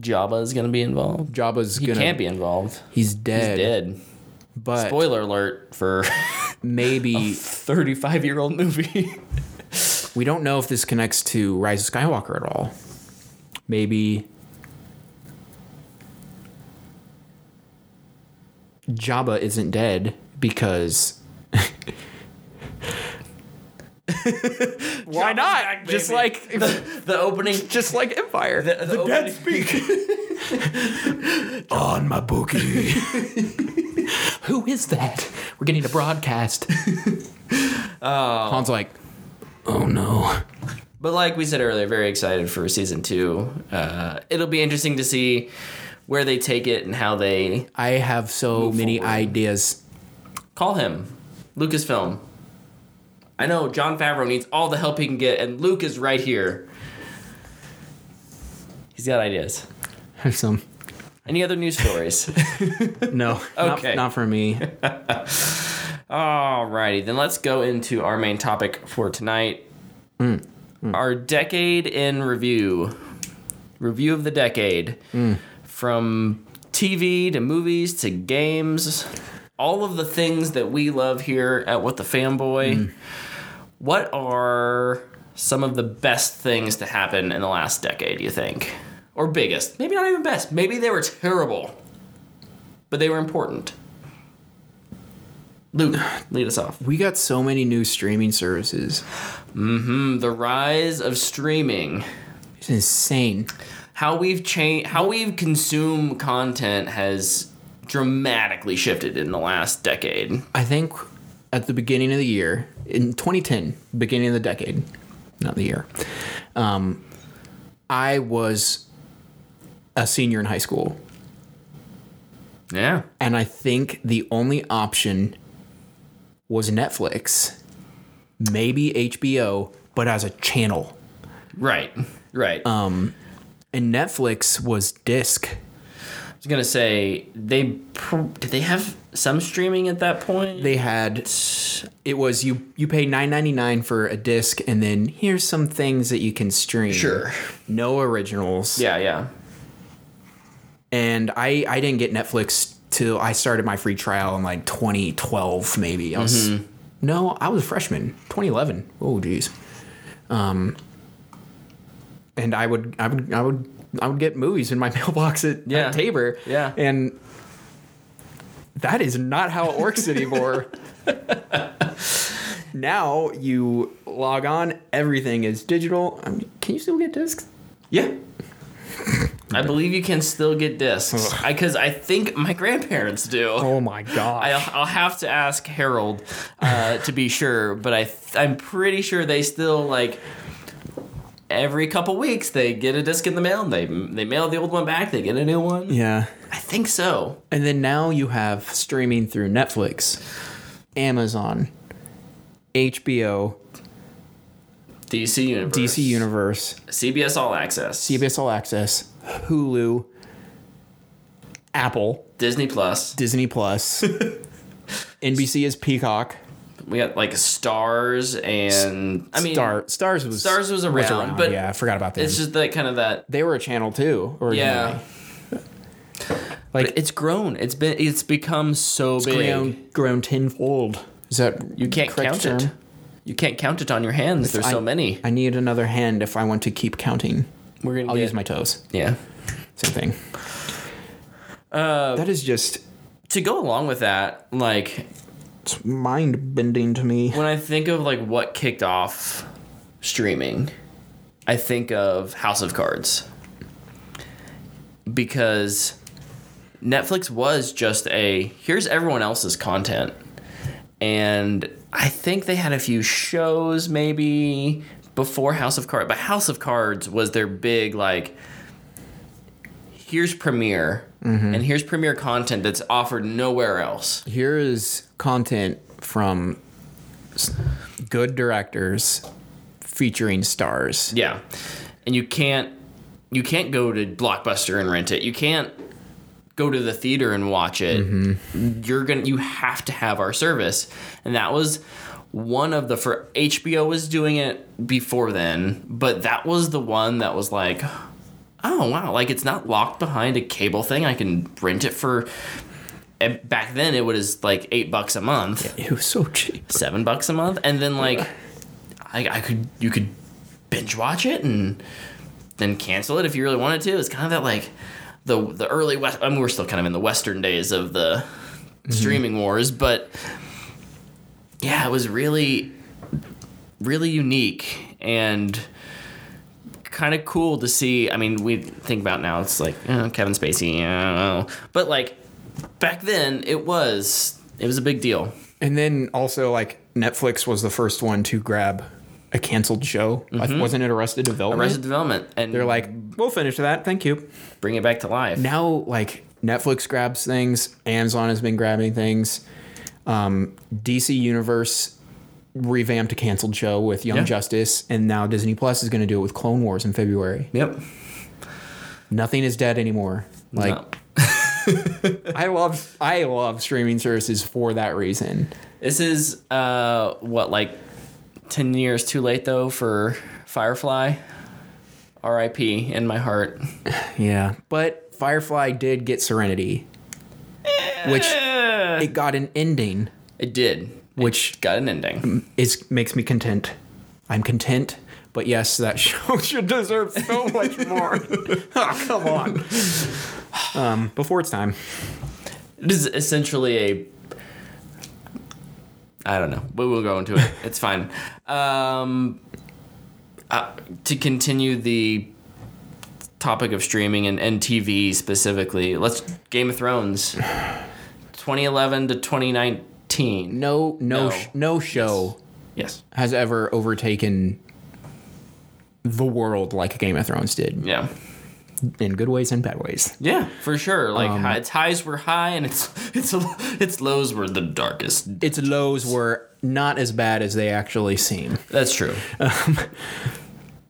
Jabba is going to be involved? Jabba's He gonna. can't be involved. He's He's dead. dead. But Spoiler alert for maybe 35 year old movie. we don't know if this connects to Rise of Skywalker at all. Maybe Jabba isn't dead because. Why not? back, just like the opening. just like Empire. The, the speak. on my bookie. Who is that? We're getting a broadcast. Oh. Han's like, oh no. But like we said earlier, very excited for season two. Uh, it'll be interesting to see where they take it and how they I have so many forward. ideas. call him Lucasfilm. I know Jon Favreau needs all the help he can get, and Luke is right here. He's got ideas. Have some. Any other news stories? No. Okay. Not, not for me. Alrighty, then let's go into our main topic for tonight. Mm, mm. Our decade in review. Review of the decade. Mm. From TV to movies to games. All of the things that we love here at What the Fanboy. What are some of the best things to happen in the last decade, you think? Or biggest? Maybe not even best. Maybe they were terrible. But they were important. Luke, lead us off. We got so many new streaming services. Mm, the rise of streaming. It's insane. How we've changed, how we've consumed content has dramatically shifted in the last decade. I think at the beginning of the year, in 2010, beginning of the decade, not the year, um, I was a senior in high school. Yeah. And I think the only option was Netflix, maybe HBO, but as a channel. Right. Right. Um And Netflix was disc. Was gonna say they pr- did they have some streaming at that point? They had it was you you pay nine ninety nine for a disc, and then here's some things that you can stream. Sure. No originals. yeah, yeah. And I I didn't get Netflix till I started my free trial in like 2012 maybe. I was Mm-hmm. no, I was a freshman. 2011. Oh geez. Um. And I would I would I would I would get movies in my mailbox at, Yeah. at Tabor. Yeah. And that is not how it works anymore. now you log on, everything is digital. I mean, can you still get discs? Yeah. I believe you can still get discs because I, think my grandparents do. Oh my god. I'll, I'll have to ask Harold uh, to be sure, but I th- I'm pretty sure they still like every couple weeks they get a disc in the mail. And they they mail the old one back. They get a new one. yeah. I think so. And then now you have streaming through Netflix, Amazon, HBO, DC Universe, DC Universe, CBS All Access, CBS All Access, Hulu, Apple, Disney Plus. Disney Plus. NBC is Peacock. We got like Stars and I mean Star Stars was Stars was around, but yeah, I forgot about them. it's just that kind of that they were a channel too. Originally. yeah. Like- but it's grown. It's been it's become so big. grown grown tenfold. Is that You can't correct count it. You can't count it on your hands. There's so many. I need another hand if I want to keep counting. We're gonna I'll get, use my toes. yeah. Same thing. Uh, That is just to go along with that, like it's mind bending to me. when I think of like what kicked off streaming, I think of House of Cards because Netflix was just a here's everyone else's content, and I think they had a few shows maybe before House of Cards, but House of Cards was their big like. Here's premiere, Mm-hmm. and here's premiere content that's offered nowhere else. Here is content from good directors featuring stars. Yeah, and you can't you can't go to Blockbuster and rent it. You can't go to the theater and watch it. Mm-hmm. You're gonna you have to have our service, and that was one of the for HBO was doing it before then, but that was the one that was like, oh wow, like it's not locked behind a cable thing. I can rent it for. and Back then, it was like eight bucks a month It was so cheap. seven bucks a month, and then like I, I could you could binge watch it and then cancel it if you really wanted to. It's kind of that like the the early west. I mean, we're still kind of in the western days of the mm-hmm. streaming wars, but yeah, it was really really unique and kind of cool to see. I mean, we think about now it's like eh, Kevin Spacey, know, but like back then it was it was a big deal. And then also like Netflix was the first one to grab a canceled show. Like, wasn't it Arrested Development? Arrested Development, and They're like, we'll finish that. Thank you. bring it back to life. Now, like Netflix grabs things. Amazon has been grabbing things. Um, DC Universe revamped a canceled show with Young Yeah. Justice, and now Disney Plus is going to do it with Clone Wars in February. Yep. Nothing is dead anymore. Like No. I love, I love streaming services for that reason. This is uh what like ten years too late though for Firefly. R.I.P. in my heart. Yeah, but Firefly did get Serenity, which it got an ending, It did. Which Got an ending. is makes me content. I'm content, but yes, that show should deserve so much more. oh, come on. Um, before it's time. It is essentially a. I don't know, but we'll go into it. It's fine. Um, uh, to continue the topic of streaming and, and TV specifically, let's Game of Thrones, 2011 to 2019. No, no, No. Sh- no show Yes. has ever overtaken the world like Game of Thrones did, Yeah. in good ways and bad ways. Yeah, for sure. Like hi- its highs were high, and its its its lows were the darkest. Its lows were not as bad as they actually seem. That's true.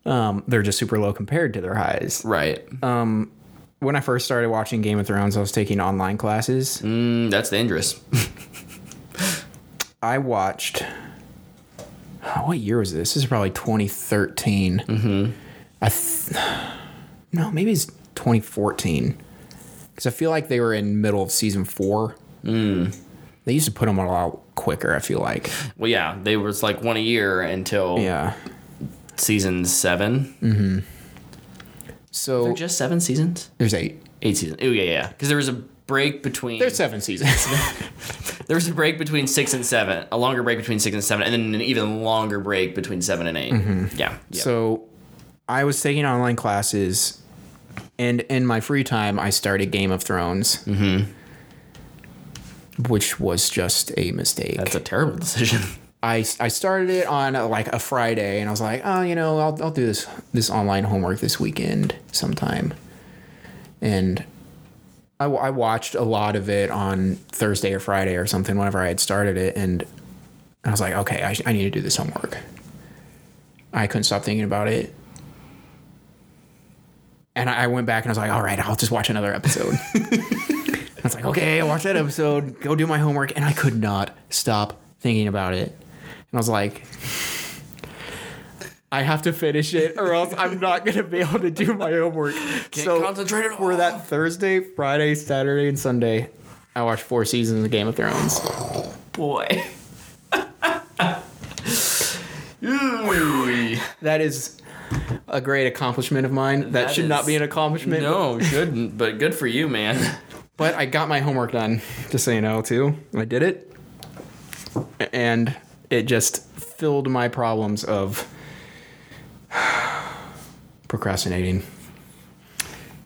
Um, they're just super low compared to their highs. right. Um, When I first started watching Game of Thrones, I was taking online classes. Mm, that's dangerous. I watched. What year was this? This is probably 2013. Mm-hmm. I th- no, maybe it's 2014. Because I feel like they were in middle of season four. Mm. They used to put them a lot quicker. I feel like. well, yeah, they was like one a year until Yeah. season seven. So They're just seven seasons. there's eight. Eight seasons. Oh yeah, yeah. Because there was a break between. There's seven seasons. there was a break between six and seven. A longer break between six and seven, and then an even longer break between seven and 8 Yeah. yeah. So I was taking online classes, and in my free time, I started Game of Thrones, mm-hmm. which was just a mistake. that's a terrible decision. I, I started it on uh, like a Friday, and I was like, oh, you know, I'll, I'll do this this online homework this weekend sometime, and. I, w- I watched a lot of it on Thursday or Friday or something whenever I had started it, and I was like, okay, I, sh- I need to do this homework. I couldn't stop thinking about it. And I I went back and I was like, all right, I'll just watch another episode. I was like, okay, watch that episode, go do my homework. And I could not stop thinking about it. And I was like, I have to finish it or else I'm not going to be able to do my homework. so concentrate at for that Thursday, Friday, Saturday, and Sunday, I watched four seasons of Game of Thrones. Boy. That is a great accomplishment of mine. That, That should not be an accomplishment. No, shouldn't, but good for you, man. But I got my homework done, just so you know, too. I did it. And it just filled my problems of procrastinating.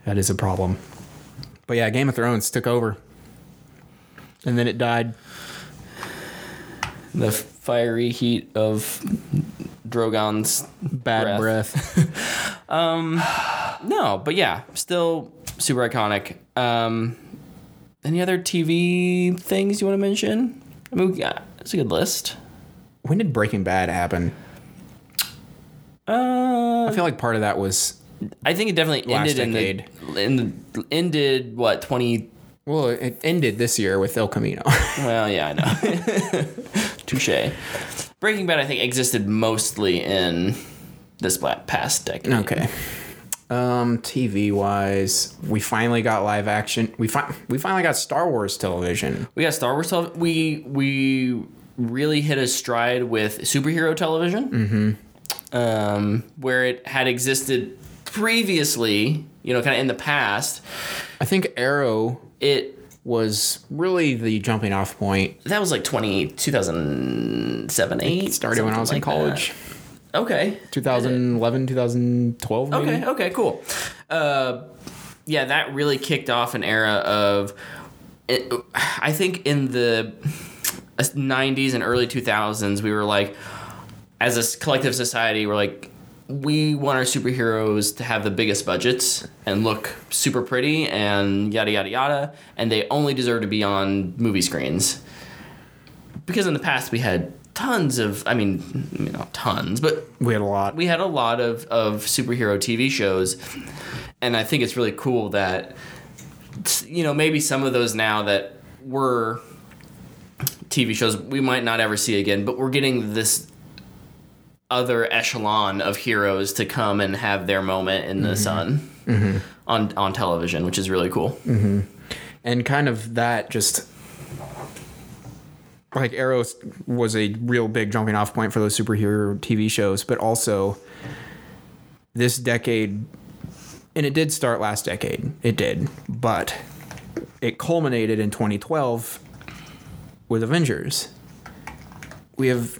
That is a problem. But yeah, Game of Thrones took over. And then it died. The fiery heat of Drogon's Bad Breath. breath. No, but yeah, still super iconic. Um, any other TV things you want to mention? I mean, we got, it's a good list. When did Breaking Bad happen? Uh, I feel like part of that was I think it definitely Last ended in the, in the ended what 20 Well, it ended this year with El Camino. Well, yeah, I know. Touche. Breaking Bad, I think, existed mostly in this past decade. okay. Um, TV wise, we finally got live action. We fi- we finally got Star Wars television. We got Star Wars television. We we really hit a stride with superhero television, mm-hmm. Um, where it had existed previously. You know, kind of in the past. I think Arrow It was really the jumping off point. that was like 20, 2007, 8. It started when I was in college. that. Okay. 2011, 2012 maybe. Okay, okay, cool. Uh, yeah, that really kicked off an era of. It, I think in the 90s and early 2000s, we were like, as a collective society, we're like, we want our superheroes to have the biggest budgets and look super pretty and yada yada yada, and they only deserve to be on movie screens. Because in the past we had tons of, I mean, not tons, but We had a lot. we had a lot of, of superhero TV shows, and I think it's really cool that you know maybe some of those now that were TV shows we might not ever see again, but we're getting this other echelon of heroes to come and have their moment in the mm-hmm. sun mm-hmm. on on television, which is really cool. Mm-hmm. and kind of that just like Arrow was a real big jumping off point for those superhero TV shows, but also this decade, and it did start last decade, it did, but it culminated in 2012 with Avengers. We have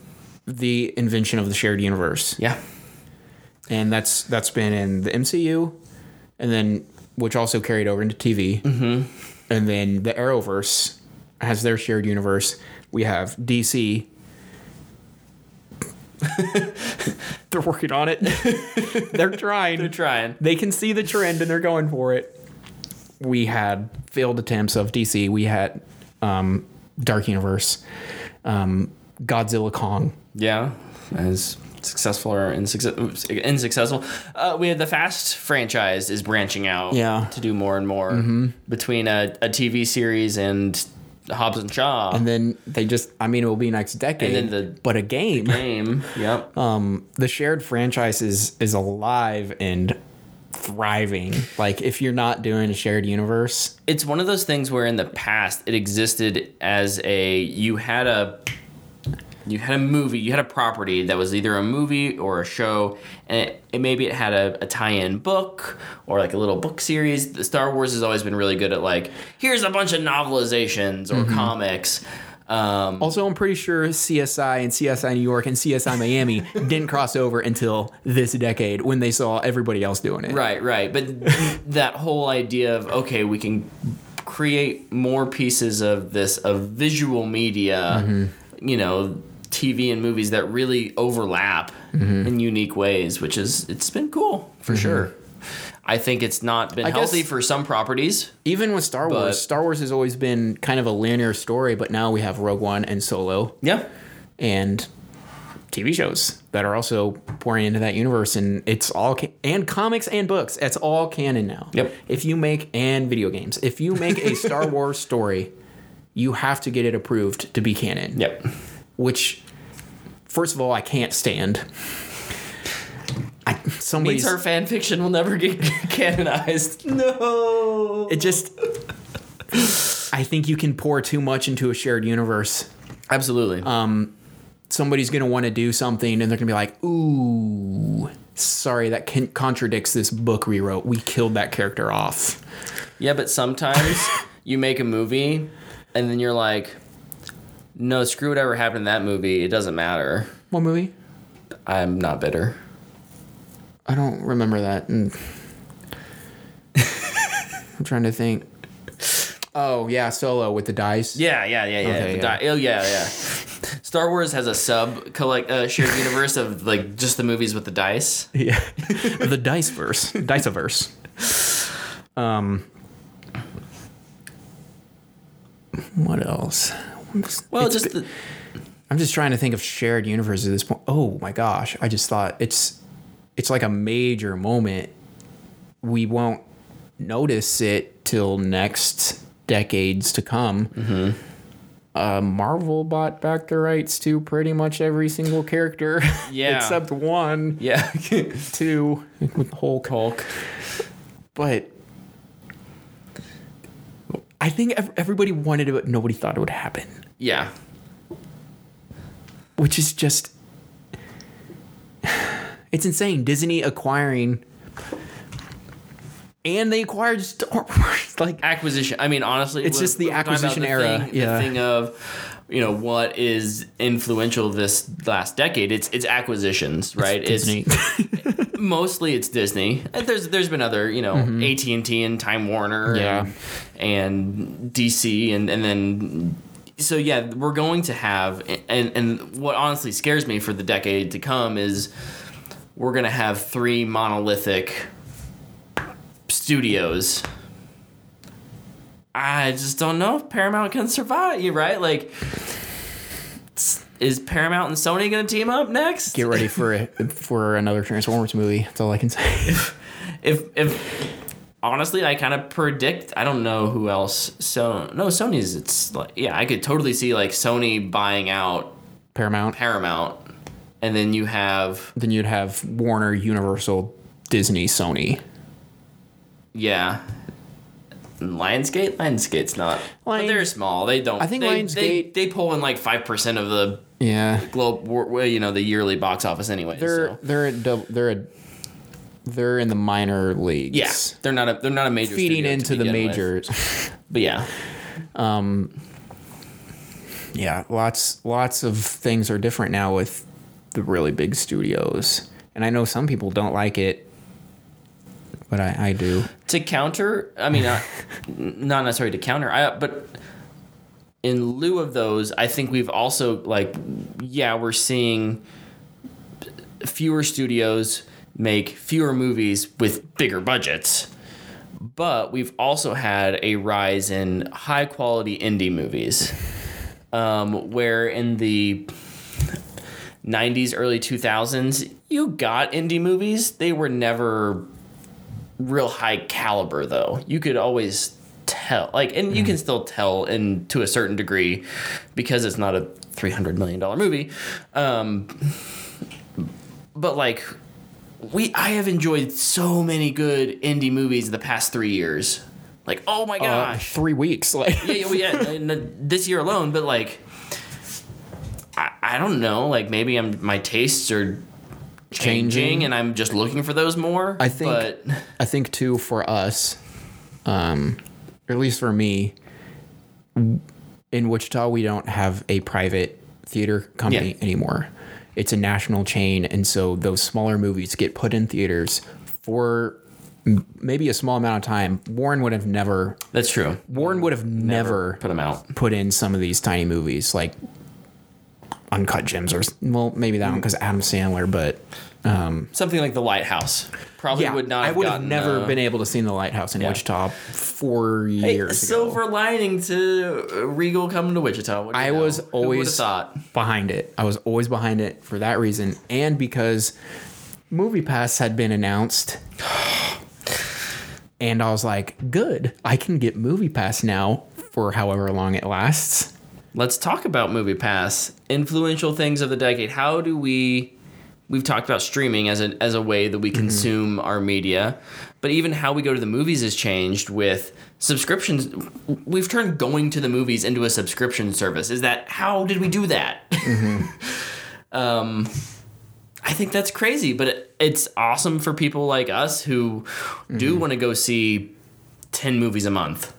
the invention of the shared universe Yeah, and that's that's been in the MCU, and then which also carried over into TV, mm-hmm. and then the Arrowverse has their shared universe. We have DC. they're working on it. they're trying. they're trying. They can see the trend and they're going for it. We had failed attempts of DC. We had um, Dark Universe, um, Godzilla Kong. Yeah, as successful or insuccess- unsuccessful. Uh, we had the Fast franchise is branching out. Yeah. to do more and more between a, a TV series and Hobbs and Shaw. And then they just, I mean, it will be next decade. And then the- but a game. game. Yep. um, the shared franchise is is alive and thriving. Like if you're not doing a shared universe, it's one of those things where in the past it existed as a you had a you had a movie you had a property that was either a movie or a show and it, it maybe it had a, a tie-in book or like a little book series the star wars has always been really good at like here's a bunch of novelizations or comics um, also I'm pretty sure CSI and CSI New York and CSI Miami didn't cross over until this decade when they saw everybody else doing it. Right, right. But that whole idea of okay, we can create more pieces of this of visual media, you know, TV and movies that really overlap mm-hmm. in unique ways, which is it's been cool for mm-hmm. sure. I think it's not been I healthy for some properties. Even with Star Wars, Star Wars has always been kind of a linear story, but now we have Rogue One and Solo Yeah. and TV shows that are also pouring into that universe, and it's all ca- and comics and books. It's all canon now. Yep. If you make and video games, if you make a Star Wars story, you have to get it approved to be canon. Yep. Which, first of all, I can't stand. I, somebody's Means our fan fiction will never get canonized. No. it just. I think you can pour too much into a shared universe. Absolutely. Um, somebody's going to want to do something and they're going to be like, ooh, sorry, that can- contradicts this book we wrote. We killed that character off. Yeah, but sometimes you make a movie and then you're like, no, screw whatever happened in that movie. It doesn't matter. What movie? I'm not bitter. I don't remember that. Mm. I'm trying to think. Oh, yeah, Solo with the dice. Yeah, yeah, yeah, yeah. Okay, The yeah. di- oh, yeah, yeah. Star Wars has a sub collect uh, shared universe of like just the movies with the dice. Yeah. the dice verse. Diceverse. Um, what else? Well, just the, I'm just trying to think of shared universes at this point. Oh my gosh, I just thought it's it's like a major moment. We won't notice it till next decades to come. Mm-hmm. Uh, Marvel bought back the rights to pretty much every single character, Yeah. except one, Yeah. two with Hulk. Hulk. But I think everybody wanted it, but nobody thought it would happen, Yeah. which is just it's insane. Disney acquiring. And they acquired Star Wars. Like acquisition. I mean, honestly, It's just the we're talking about acquisition the era, Thing, yeah. The thing of, you know, what is influential this last decade? It's it's acquisitions, right? Disney. It's mostly it's Disney. There's there's been other, you know, mm-hmm. AT and T and Time Warner, Yeah. and, and DC, and and then. So yeah, we're going to have, and and what honestly scares me for the decade to come is we're gonna have three monolithic studios. I just don't know if Paramount can survive. You right? Like, is Paramount and Sony gonna team up next? Get ready for it for another Transformers movie. That's all I can say. If if honestly, I kind of predict. I don't know who else. So no, Sony's. It's like yeah, I could totally see like Sony buying out Paramount. Paramount, and then you have Then you'd have Warner, Universal, Disney, Sony. yeah. Lionsgate, Lionsgate's not. but they're small. They don't. I think they, Lionsgate- They, they pull in like five percent of the Yeah, globe, well, you know, the yearly box office anyway. they're so. they're a, they're a they're in the minor leagues. Yeah, they're not a they're not a major feeding into the majors. But yeah, Um, yeah, lots lots of things are different now with the really big studios, and I know some people don't like it, but I, I do. to counter, I mean, not, not necessarily to counter, I, but in lieu of those, I think we've also like, yeah, we're seeing fewer studios make fewer movies with bigger budgets. But we've also had a rise in high quality indie movies, um, where in the 90s, early 2000s, you got indie movies. They were never real high caliber though. You could always tell like and you can still tell in to a certain degree because it's not a 300 million dollar movie. Um but like we I have enjoyed so many good indie movies the past 3 years. Like oh my Uh, three weeks, like yeah, yeah, well, yeah, uh, this year alone, but like I, I don't know, like maybe I'm my tastes are changing, Changing. and I'm just looking for those more. I think- but I think too for us, um, or at least for me, in Wichita we don't have a private theater company Yeah. anymore. It's a national chain, and so those smaller movies get put in theaters for maybe a small amount of time. Warren would have never. that's true. Warren would have never, put them out. put in some of these tiny movies like Uncut Gems or well maybe that one because Adam Sandler, but Something like The Lighthouse probably yeah, would not. I have would have gotten, never uh, been able to see the lighthouse in yeah. Wichita four Hey, years silver ago. lining to uh, Regal coming to Wichita. What do you I know? was always thought. behind it. I was always behind it for that reason, and because Movie Pass had been announced, and I was like, "Good, I can get Movie Pass now for however long it lasts." Let's talk about Movie Pass. Influential things of the decade. How do we? We've talked about streaming as a as a way that Mm-hmm. we consume our media, but even how we go to the movies has changed with subscriptions. We've turned going to the movies into a subscription service. Is that how did we do that? Mm-hmm. um, I think that's crazy, but it, it's awesome for people like us who do Mm-hmm. want to go see ten movies a month.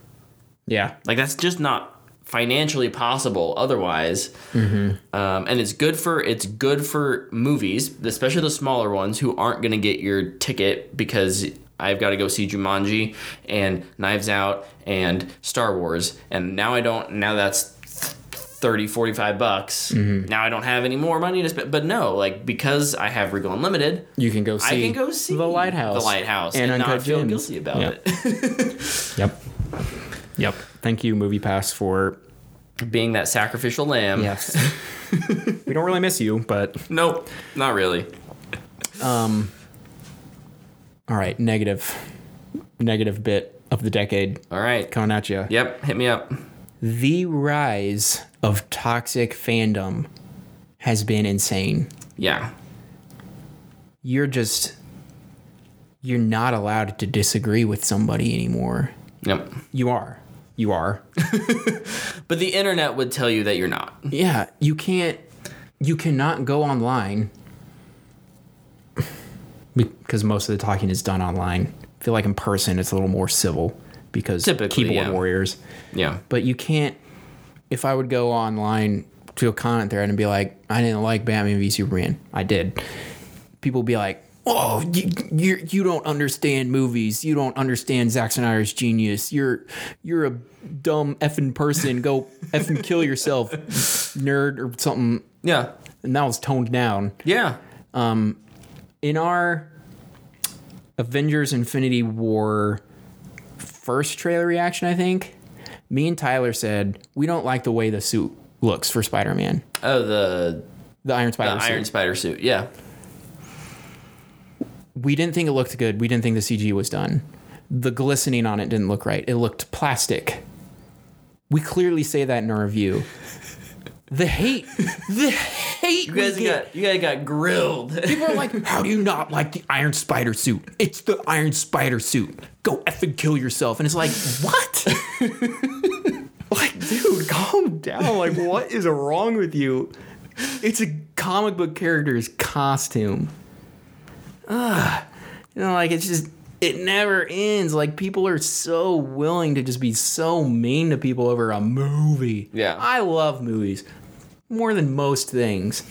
Yeah, Like that's just not financially possible otherwise. Um, and it's good for it's good for movies, especially the smaller ones who aren't going to get your ticket because I've got to go see Jumanji and Knives Out and Star Wars and now I don't now that's 30 45 bucks. Now I don't have any more money to spend but no, like because I have Regal Unlimited, you can go see. I can go see the lighthouse, The Lighthouse and, and, not feel guilty about it. Yep, yep. Thank you, Movie Pass, for Being that sacrificial lamb. yes. we don't really miss you, but Nope, not really. Um. all right. Negative, negative bit of the decade All right. coming at you. Yep. Hit me up. The rise of toxic fandom has been insane. Yeah. You're just you're not allowed to disagree with somebody anymore. Yep. You are. You are. But the internet would tell you that you're not. Yeah, you can't you cannot go online because most of the talking is done online. I feel like in person it's a little more civil because Typically, keyboard yeah. warriors. Yeah. But you can't if I would go online to a comment thread and be like, I didn't like Batman v Superman. I did. People would be like, Oh, you, you you don't understand movies. You don't understand Zack Snyder's genius. You're you're a dumb effing person. Go effing kill yourself, nerd or something. Yeah. And that was toned down Yeah. Um, in our Avengers Infinity War first trailer reaction, I think, me and Tyler said we don't like the way the suit looks for Spider Man. Oh, the, The Iron the Spider suit. Iron Spider suit. Yeah. We didn't think it looked good. We didn't think the CG was done. The glistening on it didn't look right. It looked plastic. We clearly say that in our review. The hate, the hate. You guys got you guys got grilled. People are like, "How do you not like the Iron Spider suit? It's the Iron Spider suit. Go effing kill yourself." And it's like, what? like, dude, calm down. Like, what is wrong with you? It's a comic book character's costume. Ugh. You know, like it's just it never ends. Like people are so willing to just be so mean to people over a movie. Yeah. I love movies more than most things.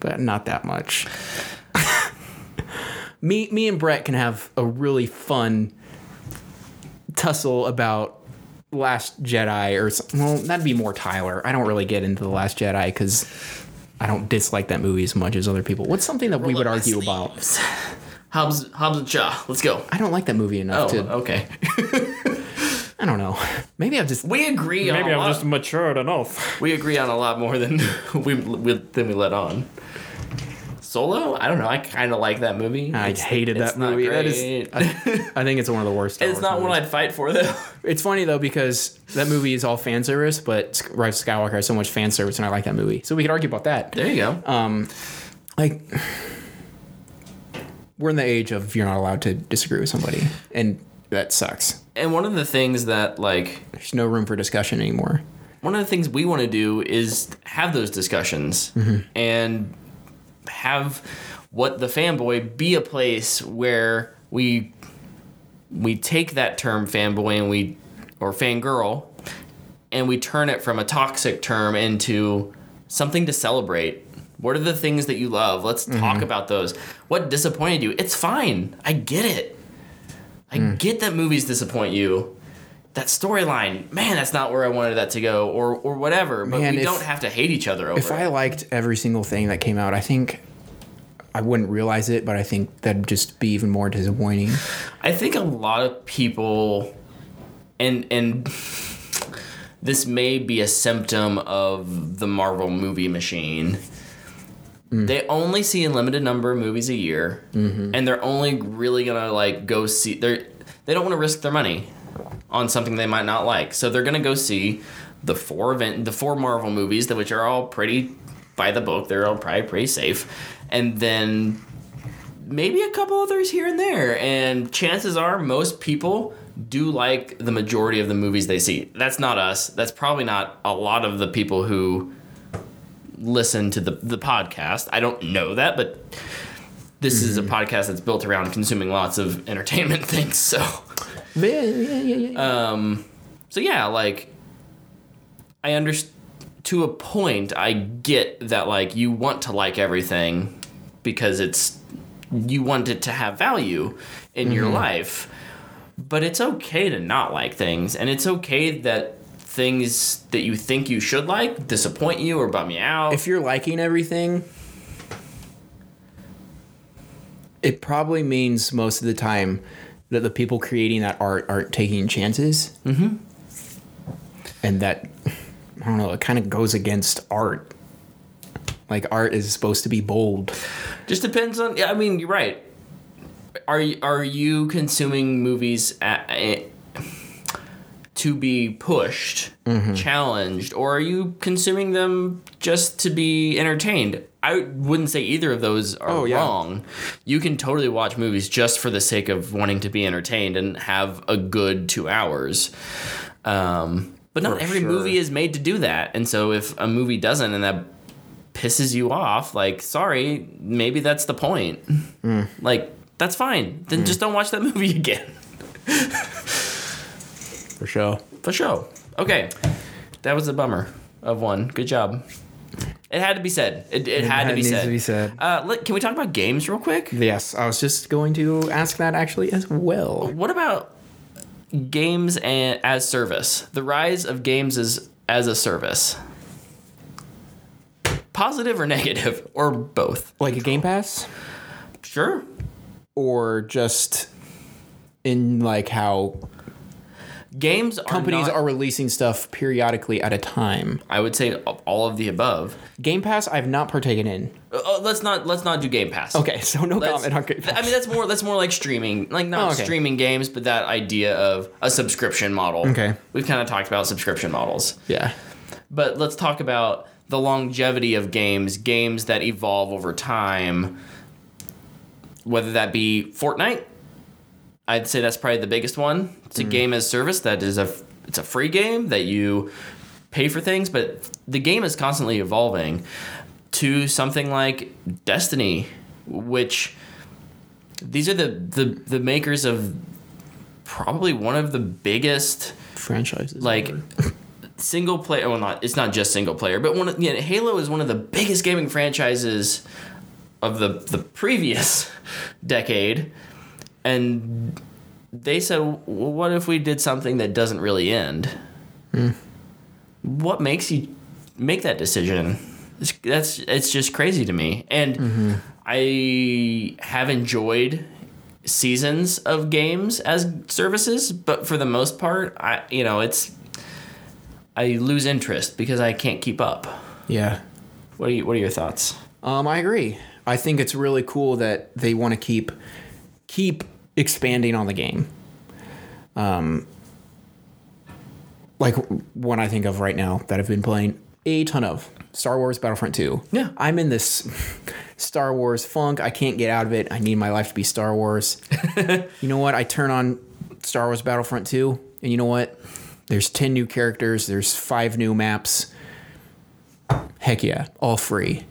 But not that much. me me and Brett can have a really fun tussle about Last Jedi or well, that'd be more Tyler. I don't really get into the Last Jedi because I don't dislike that movie as much as other people. What's something that we would up my argue about? Hobbs Hobbs and Shaw. Let's go. I don't like that movie enough Oh, to. okay. I don't know. Maybe I've just. We agree Maybe on a lot. matured enough. we agree on a lot more than we, we than we let on. Solo? I don't know. I kind of like that movie. I It's- hated that movie. That is. I, I think it's one of the worst. It's not one. I'd fight for though. It's funny though because that movie is all fan service, but Rise of Skywalker has so much fan service, and I like that movie. So we could argue about that. There you go. Um, like we're in the age of you're not allowed to disagree with somebody, and that sucks. and one of the things that like There's no room for discussion anymore. one of the things we want to do is have those discussions and have what the fanboy be a place where we we take that term fanboy and we or fangirl and we turn it from a toxic term into something to celebrate. What are the things that you love? Let's talk mm-hmm. about those. What disappointed you? It's fine. I get it. I mm. get that movies disappoint you. That storyline, man, that's not where I wanted that to go, or or whatever. But Man, we if- don't have to hate each other over If I liked every single thing that came out, I think I wouldn't realize it, but I think that'd just be even more disappointing. I think a lot of people, and and this may be a symptom of the Marvel movie machine. Mm. They only see a limited number of movies a year, mm-hmm. and they're only really gonna like go see. They they don't want to risk their money on something they might not like, so they're gonna go see the four event, the four Marvel movies, that which are all pretty by the book. They're all probably pretty safe, and then maybe a couple others here and there. And chances are most people do like the majority of the movies they see. That's not us. That's probably not a lot of the people who listen to the, the podcast. I don't know that, but this is a mm-hmm. podcast that's built around consuming lots of entertainment things. So, Yeah, yeah, yeah, yeah. um, so yeah, like I understand to a point. I get that like you want to like everything because it's you want it to have value in your life. But it's okay to not like things, and it's okay that things that you think you should like disappoint you or bum you out. if you're liking everything, it probably means most of the time that the people creating that art aren't taking chances. Mm-hmm. And that, I don't know, it kind of goes against art. Like, art is supposed to be bold. Just depends on. Yeah, I mean, you're right. are are you consuming movies at, to be pushed, Mm-hmm. challenged, or are you consuming them just to be entertained? I wouldn't say either of those are Oh, yeah. wrong. You can totally watch movies just for the sake of wanting to be entertained and have a good two hours. Um, but not For every sure. movie is made to do that. And so if a movie doesn't and that pisses you off, like, sorry, maybe that's the point. Mm. Like, that's fine. Then just don't watch that movie again. For sure. For sure. Okay. That was a bummer of one. Good job. It had to be said. It, it, had, to be said. to be said. Uh, let- can we talk about games real quick? Yes, I was just going to ask that actually as well. What about games and, as service? The rise of games as as a service. Positive or negative or both? Like a Game Pass? Sure. Or just in like how Games are companies not- are releasing stuff periodically at a time. I would say all of the above. Game Pass I've not partaken in. Uh, uh, let's not let's not do Game Pass. Okay, so no Let's- comment on Game Pass. I mean, that's more that's more like streaming, like not Oh, okay. streaming games, but that idea of a subscription model. Okay. we've kind of talked about subscription models, yeah. but let's talk about the longevity of games, games that evolve over time. Whether that be Fortnite, I'd say that's probably the biggest one. It's a mm. game as service that is a it's a free game that you pay for things, but the game is constantly evolving to something like Destiny, which these are the the, the makers of probably one of the biggest Franchises. like single player well not it's not just single player but one of, yeah, halo is one of the biggest gaming franchises of the the previous decade and they said well, what if we did something that doesn't really end? What makes you make that decision? It's, that's it's just crazy to me. And i have enjoyed seasons of games as services but for the most part i you know it's i lose interest because i can't keep up. Yeah. what are you what are your thoughts? Um, I agree. I think it's really cool that they want to keep keep expanding on the game. Um, like one I think of right now that I've been playing a ton of Star Wars Battlefront 2. Yeah. I'm in this Star Wars funk. I can't get out of it. I need my life to be Star Wars. you know what? I turn on Star Wars Battlefront 2, and you know what? There's 10 new characters, there's five new maps. Heck yeah, all free.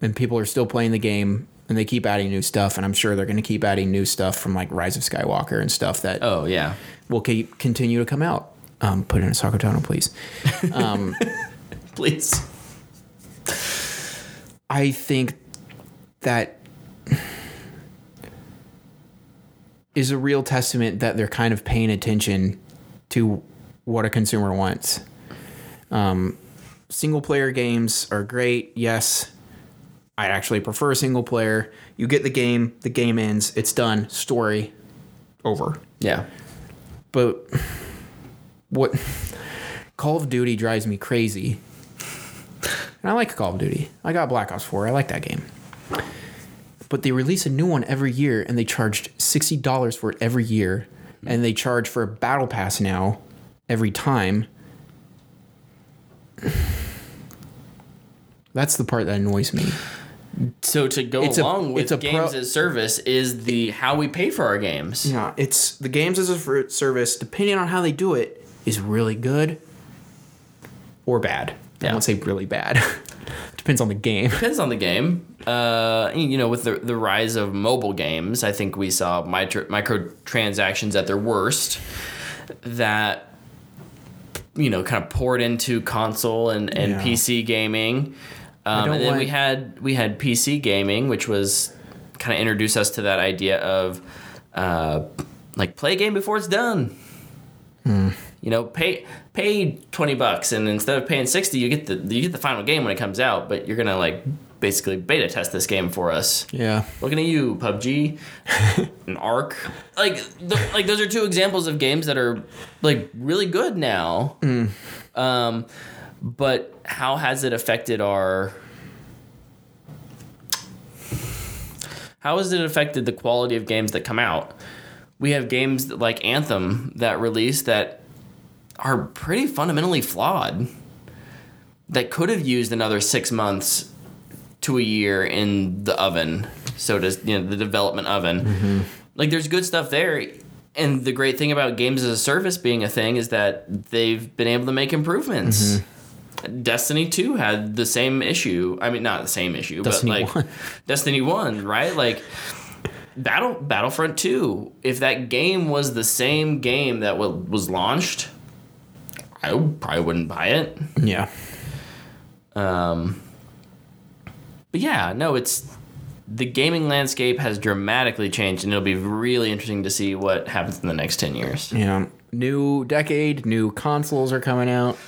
And people are still playing the game and they keep adding new stuff. And I'm sure they're going to keep adding new stuff from like Rise of Skywalker and stuff that oh yeah will keep continue to come out. Um, put in Ahsoka Tano, please. please I think that is a real testament that they're kind of paying attention to what a consumer wants. Um, single player games are great, yes. I actually prefer single player. You get the game, the game ends, it's done, story over. yeah But what Call of Duty drives me crazy. And I like Call of Duty. I got Black Ops 4. I like that game. But they release a new one every year and they charged $60 for it every year. And they charge for a battle pass now every time. That's the part that annoys me. So to go It's a- along with it's a games pro- as service is the how we pay for our games Yeah, it's the games as a service, depending on how they do it, is really good or bad. I won't say really bad. Depends on the game. depends on the game. Uh, you know, with the the rise of mobile games, I think we saw micro microtransactions at their worst. That you know, kind of poured into console and, and Yeah. PC gaming. Um, and then we had we had PC gaming, which was kind of introduced us to that idea of uh, like play a game before it's done. You know, pay pay twenty bucks, and instead of paying sixty, you get the you get the final game when it comes out. But you're gonna like basically beta test this game for us. Yeah. Looking at you, PUBG, and ARK. Like, th- like those are two examples of games that are like really good now. Um, but how has it affected our? How has it affected the quality of games that come out? We have games like Anthem that release that are pretty fundamentally flawed. That could have used another six months to a year in the oven, so does you know the development oven. Mm-hmm. Like there's good stuff there, and the great thing about games as a service being a thing is that they've been able to make improvements. Mm-hmm. Destiny 2 had the same issue. I mean, not the same issue, Destiny but like 1. Destiny 1, right? Like Battle Battlefront 2, if that game was the same game that wa- was launched, I probably wouldn't buy it. Yeah. Um, but yeah, no, it's the gaming landscape has dramatically changed, and it'll be really interesting to see what happens in the next 10 years. Yeah. New decade, new consoles are coming out.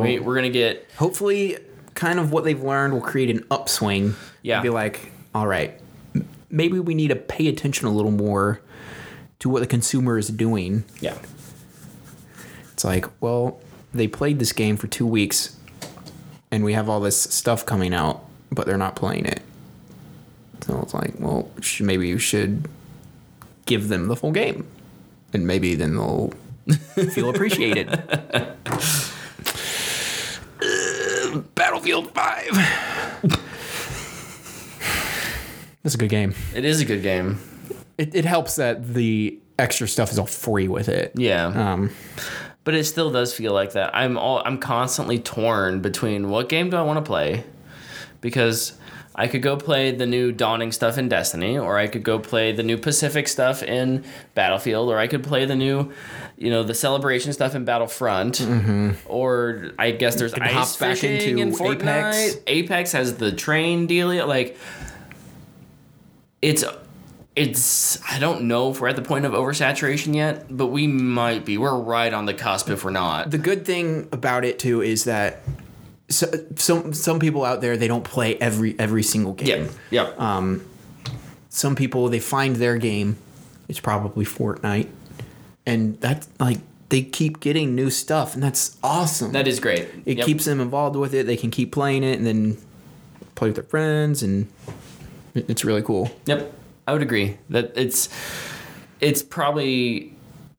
We, we're going to get Hopefully, kind of what they've learned will create an upswing. Yeah. Be like, all right, maybe we need to pay attention a little more to what the consumer is doing. yeah. It's like, well, they played this game for two weeks, and we have all this stuff coming out, but they're not playing it. So it's like, well, sh- maybe you should give them the full game, and maybe then they'll feel appreciated. Battlefield Five. That's a good game. It is a good game. It, it helps that the extra stuff is all free with it. Yeah. Um, but it still does feel like that. I'm all I'm constantly torn between what game do I want to play? Because I could go play the new Dawning stuff in Destiny, or I could go play the new Pacific stuff in Battlefield, or I could play the new, you know, the Celebration stuff in Battlefront, mm-hmm. or I guess there's ice hop back into in Fortnite. Apex. Apex has the train deal. Like, it's it's I don't know if we're at the point of oversaturation yet, but we might be. We're right on the cusp if we're not. the good thing about it too is that so, some some people out there they don't play every every single game. yeah, yeah, Uh, Some people they find their game. It's probably Fortnite, and that's like they keep getting new stuff, and that's awesome. that is great. it Yep. keeps them involved with it. They can keep playing it and then play with their friends, and it's really cool. Yep, I would agree that it's it's probably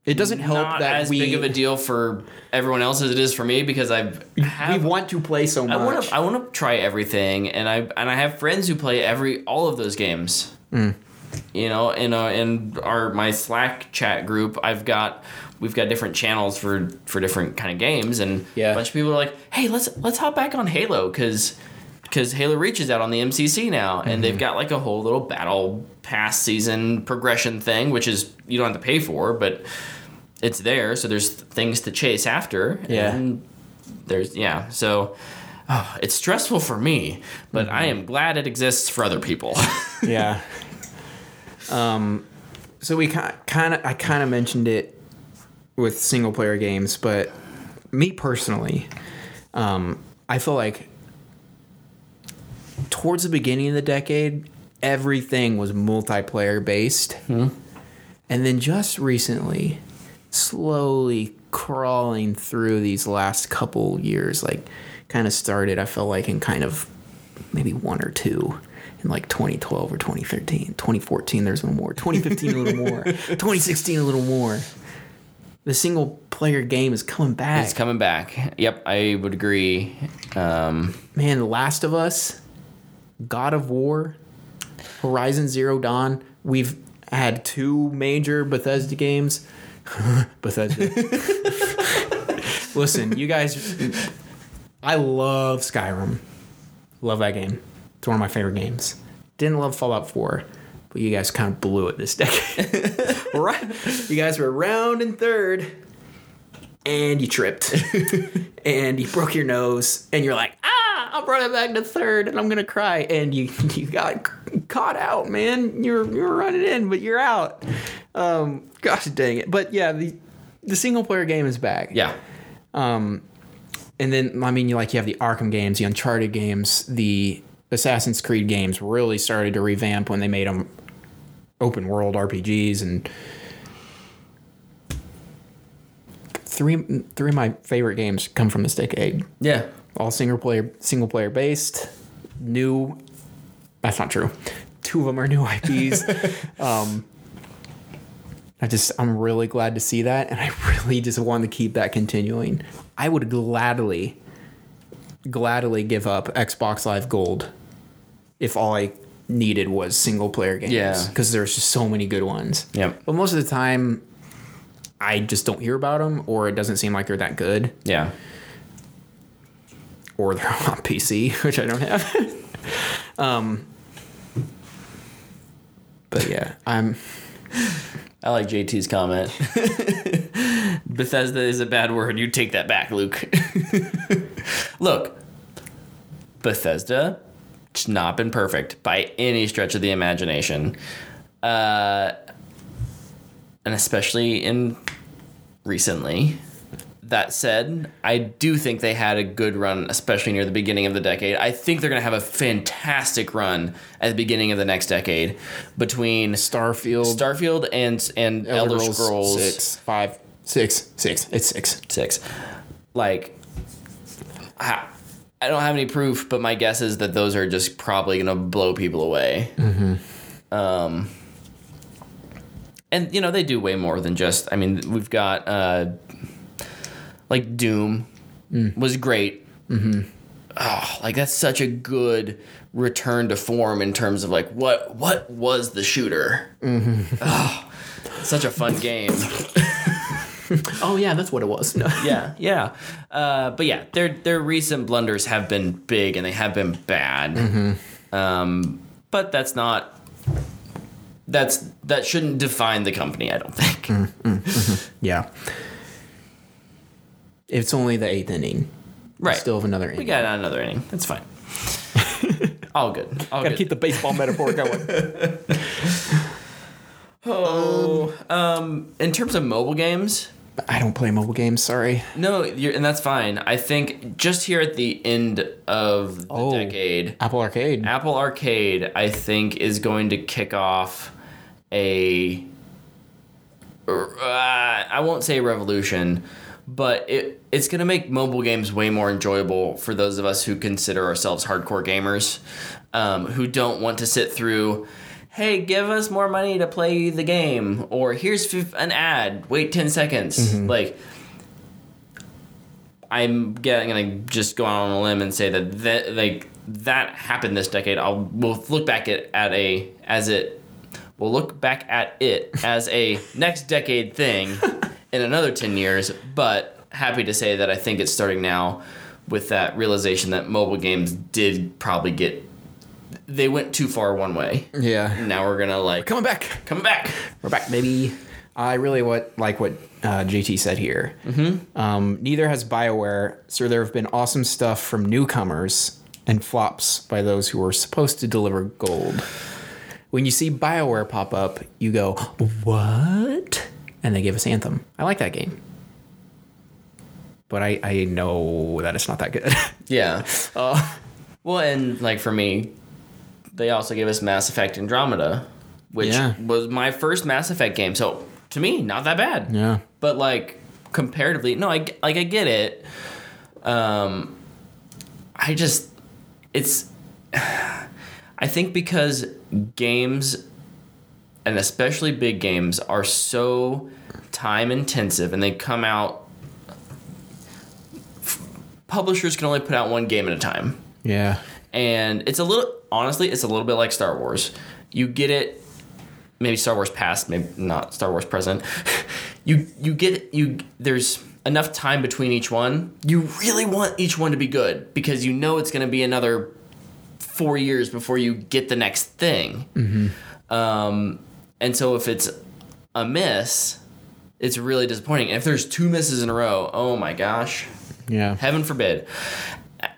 It doesn't help not that as we big of a deal for everyone else as it is for me because I've we want to play so much. I want to I want to try everything, and I and I have friends who play every all of those games. Mm. You know, in uh, in our my Slack chat group, I've got we've got different channels for for different kind of games, and Yeah. a bunch of people are like, "Hey, let's let's hop back on Halo because." Because Halo Reach is out on the MCC now, and Mm-hmm. they've got like a whole little battle pass season progression thing, which is you don't have to pay for, but it's there. So there's things to chase after. Yeah. And there's yeah so oh, it's stressful for me but i am glad it exists for other people yeah. Um, so we kind of, I kind of mentioned it with single player games, but me personally, um, I feel like towards the beginning of the decade, everything was multiplayer based, and then just recently, slowly crawling through these last couple years, like kind of started. I felt like in kind of maybe one or two in like 2012 or 2013 2014 there's a little more 2015 a little more. 2016 a little more. The single player game is coming back. It's coming back. Yep i would agree. Um, man the last of us god of war horizon zero dawn we've had two major bethesda games bethesda listen you guys i love skyrim. Love that game. It's one of my favorite games. Didn't love fallout 4 but you guys kind of blew it this decade. Right? You guys were around in third and you tripped and you broke your nose and you're like ah i brought it back to third and i'm gonna cry. And you you got caught out man. You're you're running in but you're out. Um gosh dang it. But yeah the the single player game is back. Yeah. Um, and then I mean, you like you have the Arkham games, the Uncharted games, the Assassin's Creed games really started to revamp when they made them open world RPGs and three three of my favorite games come from this decade. yeah All single player single player based, new that's not true. Two of them are new IPs. um, I just I'm really glad to see that, and I really just want to keep that continuing. I would gladly, gladly give up Xbox Live Gold if all I needed was single player games. Yeah. because there's just so many good ones. Yep. But most of the time, I just don't hear about them, or it doesn't seem like they're that good, Yeah. Or they're on PC, which I don't have. um, but yeah, I'm. I like JT's comment. Bethesda is a bad word. You take that back, Luke. Look, Bethesda, it's not been perfect by any stretch of the imagination. Uh, and especially in recently. That said, I do think they had a good run, especially near the beginning of the decade. I think they're going to have a fantastic run at the beginning of the next decade between Starfield, Starfield and and Elder, Scrolls six, five, six, six. It's six. six. Like, I, I don't have any proof, but my guess is that those are just probably gonna blow people away. Um, and you know they do way more than just. I mean, we've got uh, like Doom was great. Mm-hmm. Oh, like that's such a good return to form in terms of like what what was the shooter. Mm-hmm. Oh, such a fun game. Oh yeah, that's what it was. No. yeah, yeah. Uh, but yeah, their their recent blunders have been big and they have been bad. Um, but that's not that's that shouldn't define the company. I don't think. Yeah. It's only the eighth inning. Right. We Right. Still have another inning. we got another inning. That's fine. All good. All Gotta good. keep the baseball metaphor going. oh, um, in terms of mobile games, I don't play mobile games. Sorry. no, you're, and that's fine. I think just here at the end of the Oh. decade, Apple Arcade. Apple Arcade, I think, is going to kick off a. Uh, I won't say revolution, but it it's going to make mobile games way more enjoyable for those of us who consider ourselves hardcore gamers, um, who don't want to sit through. Hey, give us more money to play the game, or here's an ad. Wait ten seconds. Like, I'm getting gonna just go out on a limb and say that that like that happened this decade. I'll we'll look back at at a as it we'll look back at it as a next decade thing in another ten years. But happy to say that I think it's starting now with that realization that mobile games did probably get they went too far one way. Yeah. Now we're gonna like Coming back. coming back. We're back, baby. I really what like what uh, JT said here. Mm-hmm. Um, neither has Bioware, so there have been awesome stuff from newcomers and flops by those who were supposed to deliver gold. When you see Bioware pop up, you go, "What?" And they gave us Anthem. I like that game, but I I know that it's not that good. Yeah. uh, Well, and like for me, they also gave us Mass Effect Andromeda, which Yeah. was my first Mass Effect game. So to me, not that bad. yeah. But like comparatively, no, I like I get it. Um, I just it's I think because games and especially big games are so time intensive and they come out publishers can only put out one game at a time. Yeah. and it's a little honestly it's a little bit like star wars. You get it maybe star wars past maybe not star wars present. You you get you there's enough time between each one. You really want each one to be good because you know it's going to be another four years before you get the next thing. Hmm. um, and so if it's a miss it's really disappointing and if there's two misses in a row oh my gosh Yeah. heaven forbid.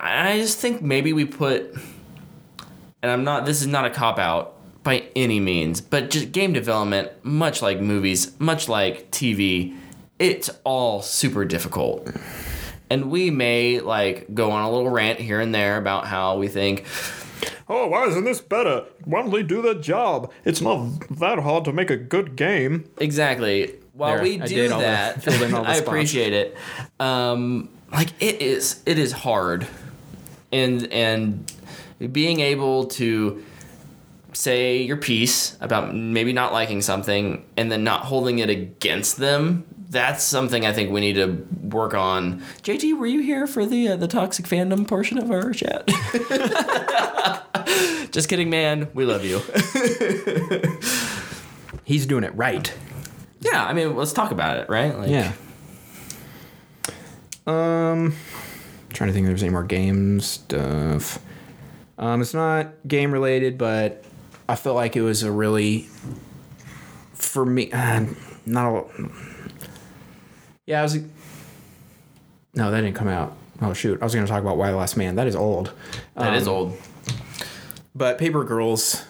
I I just think maybe we put, and I'm not, this is not a cop out by any means, but just game development, much like movies, much like TV, it's all super difficult. And we may like go on a little rant here and there about how we think, Oh, why isn't this better? Why don't they do the job? It's not that hard to make a good game. Exactly. While There, we I do did all the- that, filled in all the I appreciate it. Um, like it is, it is hard, and and being able to say your piece about maybe not liking something and then not holding it against them. That's something I think we need to work on. JT, were you here for the uh, the toxic fandom portion of our chat? Just kidding, man. We love you. He's doing it right. Yeah, I mean, let's talk about it, right? Like, Yeah. Um, trying to think if there's any more game stuff. Um, it's not game related, but I felt like it was a really, for me, uh, not a. Yeah, I was. No, that didn't come out. Oh shoot! I was going to talk about Y: The Last Man. That is old. that is Um, old. But Paper Girls,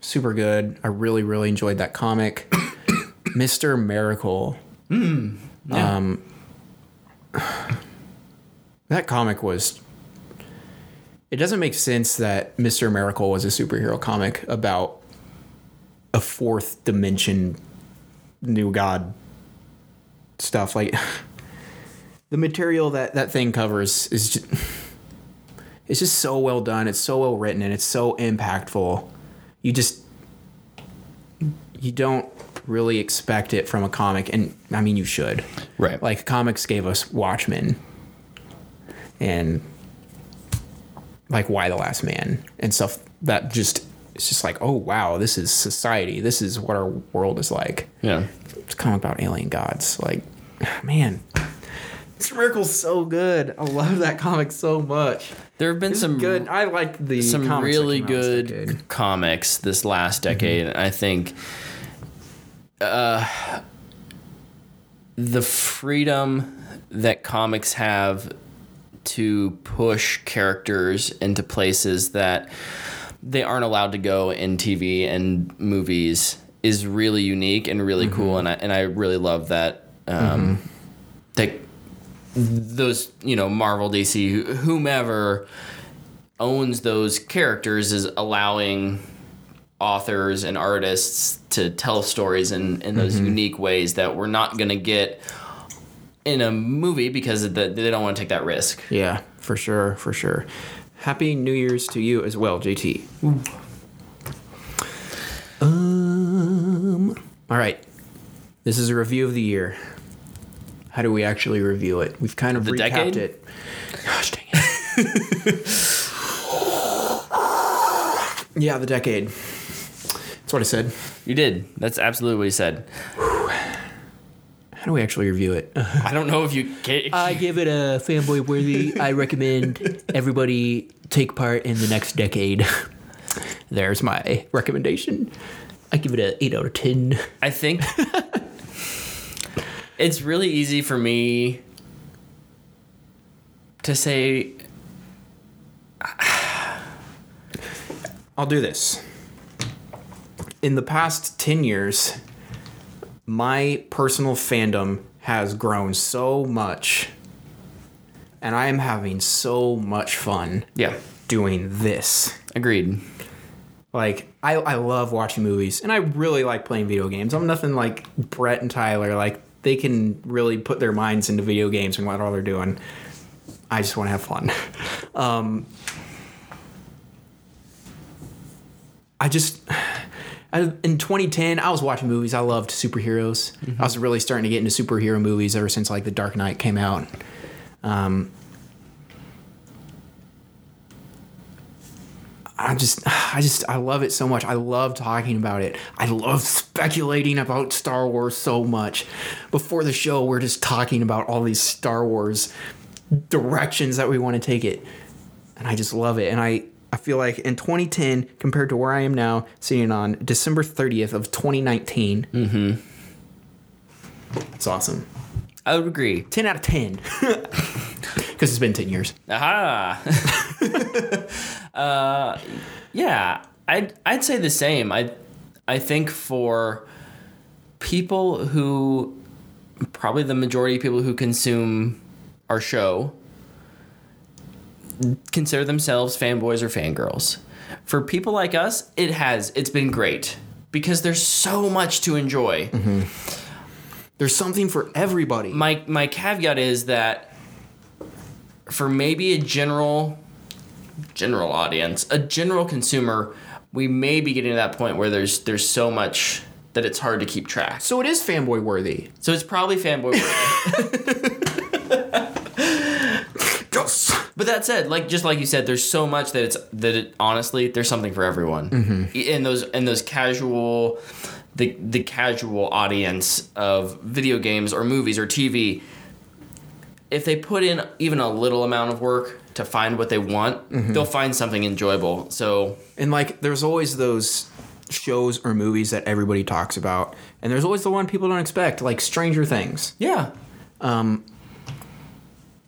super good. I really, really enjoyed that comic. Mr. Miracle. Yeah. Um, that comic was. It doesn't make sense that Mr. Miracle was a superhero comic about a fourth dimension new god stuff. Like the material that that thing covers is just, it's just so well done. It's so well written and it's so impactful. You just you don't really expect it from a comic and I mean you should. Right. Like comics gave us Watchmen and like Y: The Last Man and stuff that just it's just like, oh wow, this is society. This is what our world is like. yeah. It's a comic about alien gods. Like, man. Mr. Miracle's so good. I love that comic so much. There have been It's some good. I like the some really this good comics this last decade. I think uh, the freedom that comics have to push characters into places that they aren't allowed to go in TV and movies is really unique and really cool, mm-hmm. and I and I really love that. Um, mm-hmm. That those you know Marvel, DC, whomever owns those characters is allowing authors and artists to tell stories in, in those mm-hmm. unique ways that we're not going to get in a movie because of the, they don't want to take that risk. Yeah, for sure, for sure. Happy New Year's to you as well, JT. Um. All right. This is a review of the year. How do we actually review it? We've kind of The recapped decade? it. Gosh dang it. yeah, the decade. That's what I said. You did. That's absolutely what he said. How do we actually review it? I don't know if you can. I give it a fanboy worthy. I recommend everybody take part in the next decade. There's my recommendation. I give it a 8 out of 10. I think it's really easy for me to say I'll do this. In the past 10 years, my personal fandom has grown so much, and I am having so much fun yeah, doing this. agreed. Like I, I love watching movies and I really like playing video games. I'm nothing like Brett and Tyler. Like they can really put their minds into video games and what all they're doing. I just want to have fun. Um, I just I, in 2010 I was watching movies. I loved superheroes. I was really starting to get into superhero movies ever since like The Dark Knight came out. Um, I just, I just, I love it so much. I love talking about it. I love speculating about Star Wars so much. Before the show, we're just talking about all these Star Wars directions that we want to take it, and I just love it. And I, I feel like in 2010 compared to where I am now, sitting on December 30th of 2019, mm-hmm. it's awesome. I would agree. 10 out of 10 because it's been 10 years. Aha. uh, yeah, I'd I'd say the same. I I think for people who probably the majority of people who consume our show consider themselves fanboys or fangirls. For people like us, it has it's been great because there's so much to enjoy. There's something for everybody. my my caveat is that for maybe a general general audience, a general consumer, we may be getting to that point where there's there's so much that it's hard to keep track. So it is fanboy worthy. So it's probably fanboy. worthy. But that said, like just like you said, there's so much that it's that it honestly there's something for everyone. In those in those casual, the the casual audience of video games or movies or TV, if they put in even a little amount of work to find what they want, they'll find something enjoyable. So And like, there's always those shows or movies that everybody talks about, and there's always the one people don't expect, like Stranger Things. yeah, Um,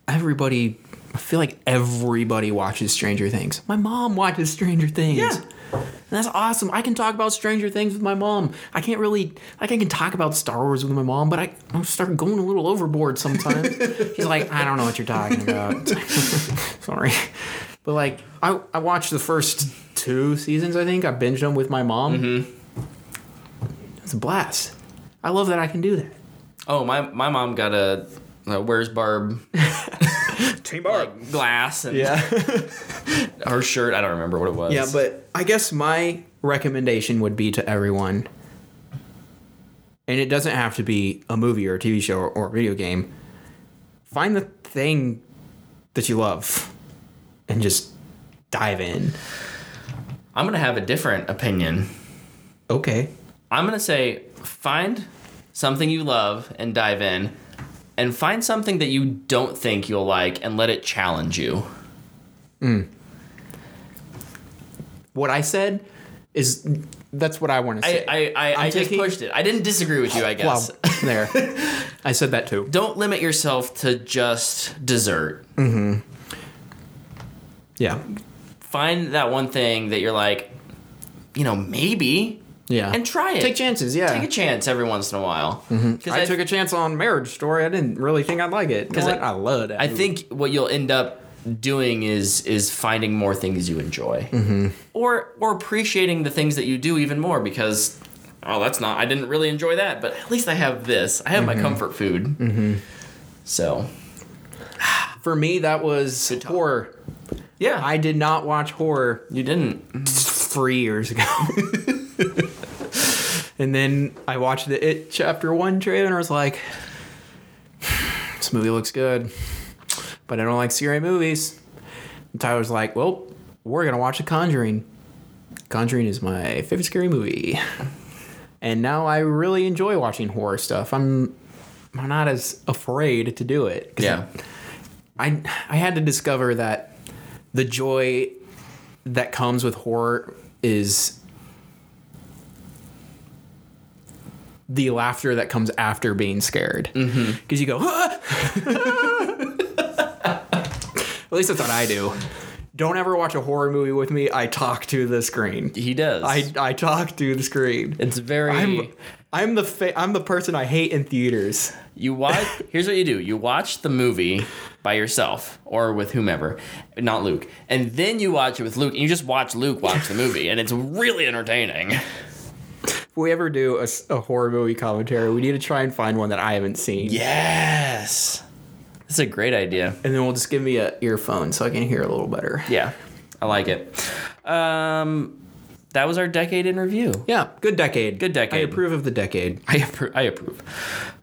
Everybody, I feel like everybody watches Stranger Things. My mom watches Stranger Things. Yeah. And that's awesome. I can talk about Stranger Things with my mom. I can't really, like, I can talk about Star Wars with my mom, but I, I start going a little overboard sometimes. She's like, I don't know what you're talking about. Sorry. But, like, I, I watched the first two seasons, I think. I binged them with my mom. Mm-hmm. It's a blast. I love that I can do that. Oh, my my mom got a, a where's Barb Team Barb. like, glass and Yeah. her shirt. I don't remember what it was. Yeah, but I guess my recommendation would be to everyone, and it doesn't have to be a movie or a TV show or, or a video game. Find the thing that you love and just dive in. I'm gonna have a different opinion. Okay. I'm gonna say find something you love and dive in, and find something that you don't think you'll like and let it challenge you. Hmm. What I said is that's what I want to I say. I, I, I I'm just pushed it. I didn't disagree with you. I Wow, guess. there. I said that too. Don't limit yourself to just dessert. Mm-hmm. Yeah. Find that one thing that you're like, you know, maybe, Yeah. and try it. Take chances, yeah. Take a chance every once in a while. Because I, took a chance on Marriage Story. I didn't really think I'd like it. Because I- I, I love that. I movie. think what you'll end up doing is is finding more things you enjoy, mm-hmm. or or appreciating the things that you do even more because oh that's not I didn't really enjoy that, but at least I have this. I have my comfort food. Mm-hmm. So for me that was Good talk. horror. yeah, I did not watch horror you didn't. three years ago. and then I watched the It Chapter 1 trailer and I was like, this movie looks good, but I don't like scary movies. And Tyler's like, well, we're going to watch The Conjuring. Conjuring is my favorite scary movie. And now I really enjoy watching horror stuff. I'm I'm not as afraid to do it. Yeah, I I had to discover that the joy that comes with horror is the laughter that comes after being scared. Because you go, "Ah!" at least that's what I do. Don't ever watch a horror movie with me. I talk to the screen. he does. I, I talk to the screen. it's very. I'm I'm the fa- I'm the person I hate in theaters. You watch. here's what you do: you watch the movie by yourself or with whomever, not Luke, and then you watch it with Luke. And you just watch Luke watch the movie, and it's really entertaining. We ever do a horror movie commentary, we need to try and find one that I haven't seen. Yes, that's a great idea. And then we'll just give me a earphone so I can hear a little better. Yeah, I like it. Um, that was our decade in review. Yeah, good decade. Good decade. I approve of the decade. I approve. I approve.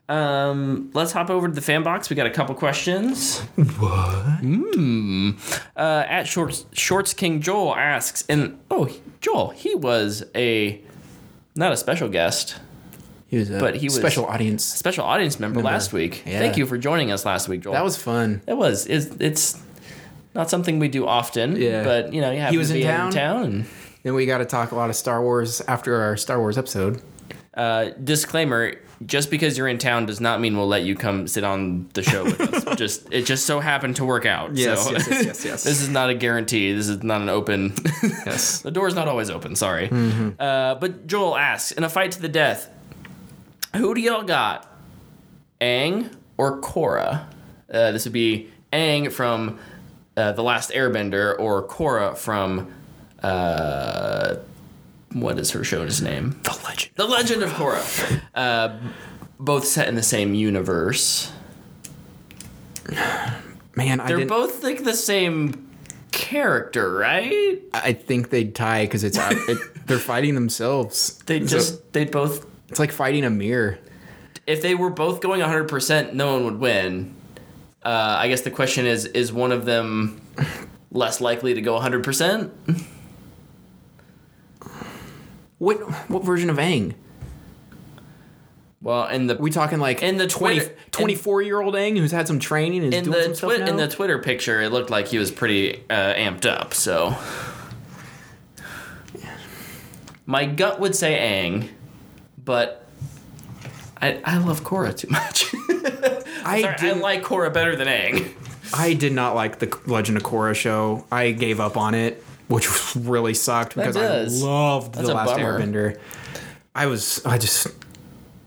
Um, let's hop over to the fan box. We got a couple questions. What? Mm. Uh, at Shorts Shorts King Joel asks, and oh, Joel, he was a not a special guest, He was a But he was- special audience. special audience member, last week. Yeah. Thank you for joining us last week, Joel. That was fun. it was. It's, it's not something we do often. Yeah. but you know, you have He was to in be town? in town and. Then we got to talk a lot of Star Wars after our Star Wars episode. Uh, disclaimer: Just because you're in town does not mean we'll let you come sit on the show with us. just it just so happened to work out. Yes, so. yes, yes, yes, yes. this is not a guarantee. This is not an open. Yes. the door's not always open. Sorry. Uh, but Joel asks: In a fight to the death, who do y'all got? Aang or Korra? Uh, this would be Aang from uh, the Last Airbender, or Korra from. Uh, what is her show's name? The legend. The Legend of Korra. Uh, both set in the same universe. Man, I They're didn't. both like the same character, right? I think they'd tie because it's it, they're fighting themselves. They So just they'd both it's like fighting a mirror. if they were both going 100%, no one would win. Uh, I guess the question is is one of them less likely to go 100%? What what version of Aang? Well, in the we talking like In the 20, Twitter- 24 year old Aang who's had some training and is in doing the some stuff twi- in the Twitter picture, it looked like he was pretty uh, amped up. So my gut would say Aang, but I I love Korra too much. I, Sorry, I didn't- like Korra better than Aang. I did not like the Legend of Korra show. I gave up on it, which really sucked because. I loved That's the last bummer. Airbender. I was I just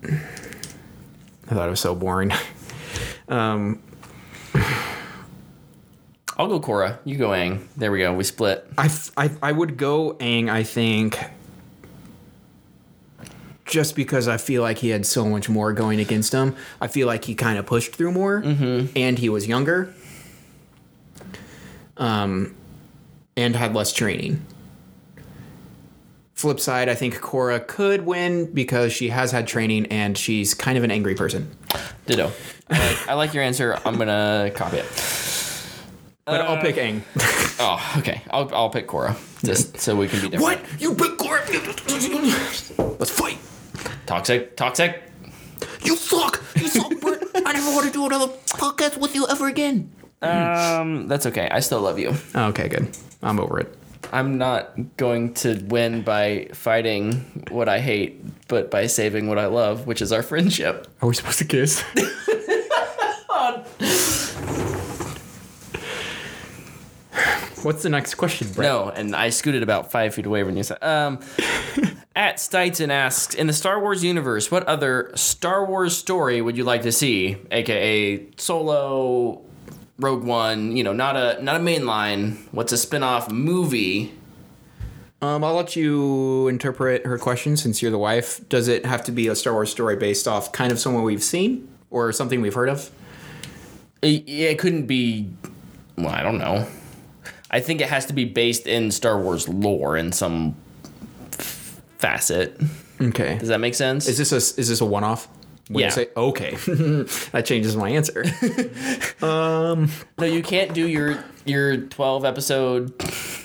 I thought it was so boring. Um, I'll go Korra. You go Aang. There we go. We split. I, I, I would go Aang. I think. Just because I feel like he had so much more going against him, I feel like he kind of pushed through more, and he was younger, um, and had less training. Flip side, I think Korra could win because she has had training and she's kind of an angry person. Ditto. I like, I like your answer. I'm gonna copy it. But I'll uh, pick Aang. Oh, okay. I'll I'll pick Korra just so we can be different. what? You pick Korra? Let's fight. Toxic. Toxic. You suck. You suck, Brett. I never want to do another podcast with you ever again. Um, that's okay. I still love you. Okay, good. I'm over it. I'm not going to win by fighting what I hate, but by saving what I love, which is our friendship. Are we supposed to kiss? What's the next question, Brett? No, and I scooted about five feet away when you said. Um, at Stighton asks, in the Star Wars universe, what other Star Wars story would you like to see? AKA Solo, Rogue One. You know, not a not a mainline. What's a spin-off movie? Um, I'll let you interpret her question since you're the wife. Does it have to be a Star Wars story based off kind of someone we've seen or something we've heard of? It, it couldn't be. Well, I don't know. I think it has to be based in Star Wars lore in some facet. Okay. Does that make sense? Is this a is this a one off? Yeah. Say, okay. that changes my answer. um, No, you can't do your your twelve episode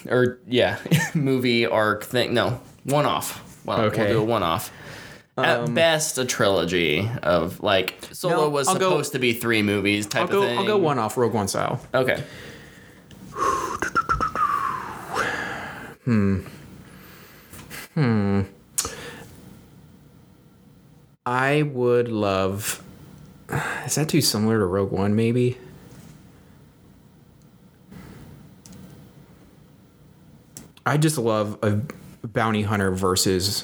or yeah movie arc thing. No, one off. Well, Okay. we'll do a one off. At um, best, a trilogy of like Solo No, was I'll go- supposed to be three movies type I'll go of thing. I'll go one off Rogue One style. Okay. Hmm. Hmm. I would love. Is that too similar to Rogue One? Maybe. I just love a bounty hunter versus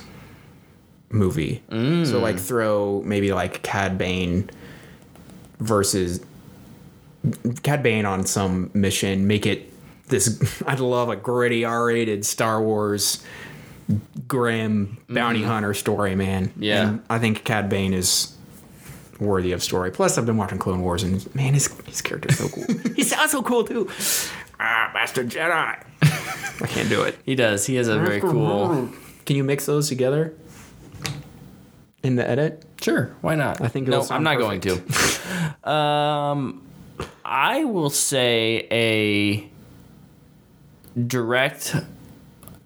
movie. So mm. like throw maybe like Cad Bane versus Cad Bane on some mission. Make it this. I'd love a gritty R-rated Star Wars grim bounty hunter story, man. Yeah. And I think Cad Bane is worthy of story. Plus, I've been watching Clone Wars, and man, his his character's so cool. he sounds so cool too. Ah, Master Jedi. I can't do it. He does. He has a very cool. Can you mix those together in the edit? Sure, why not? I think no. I'm not going to. um, I will say a direct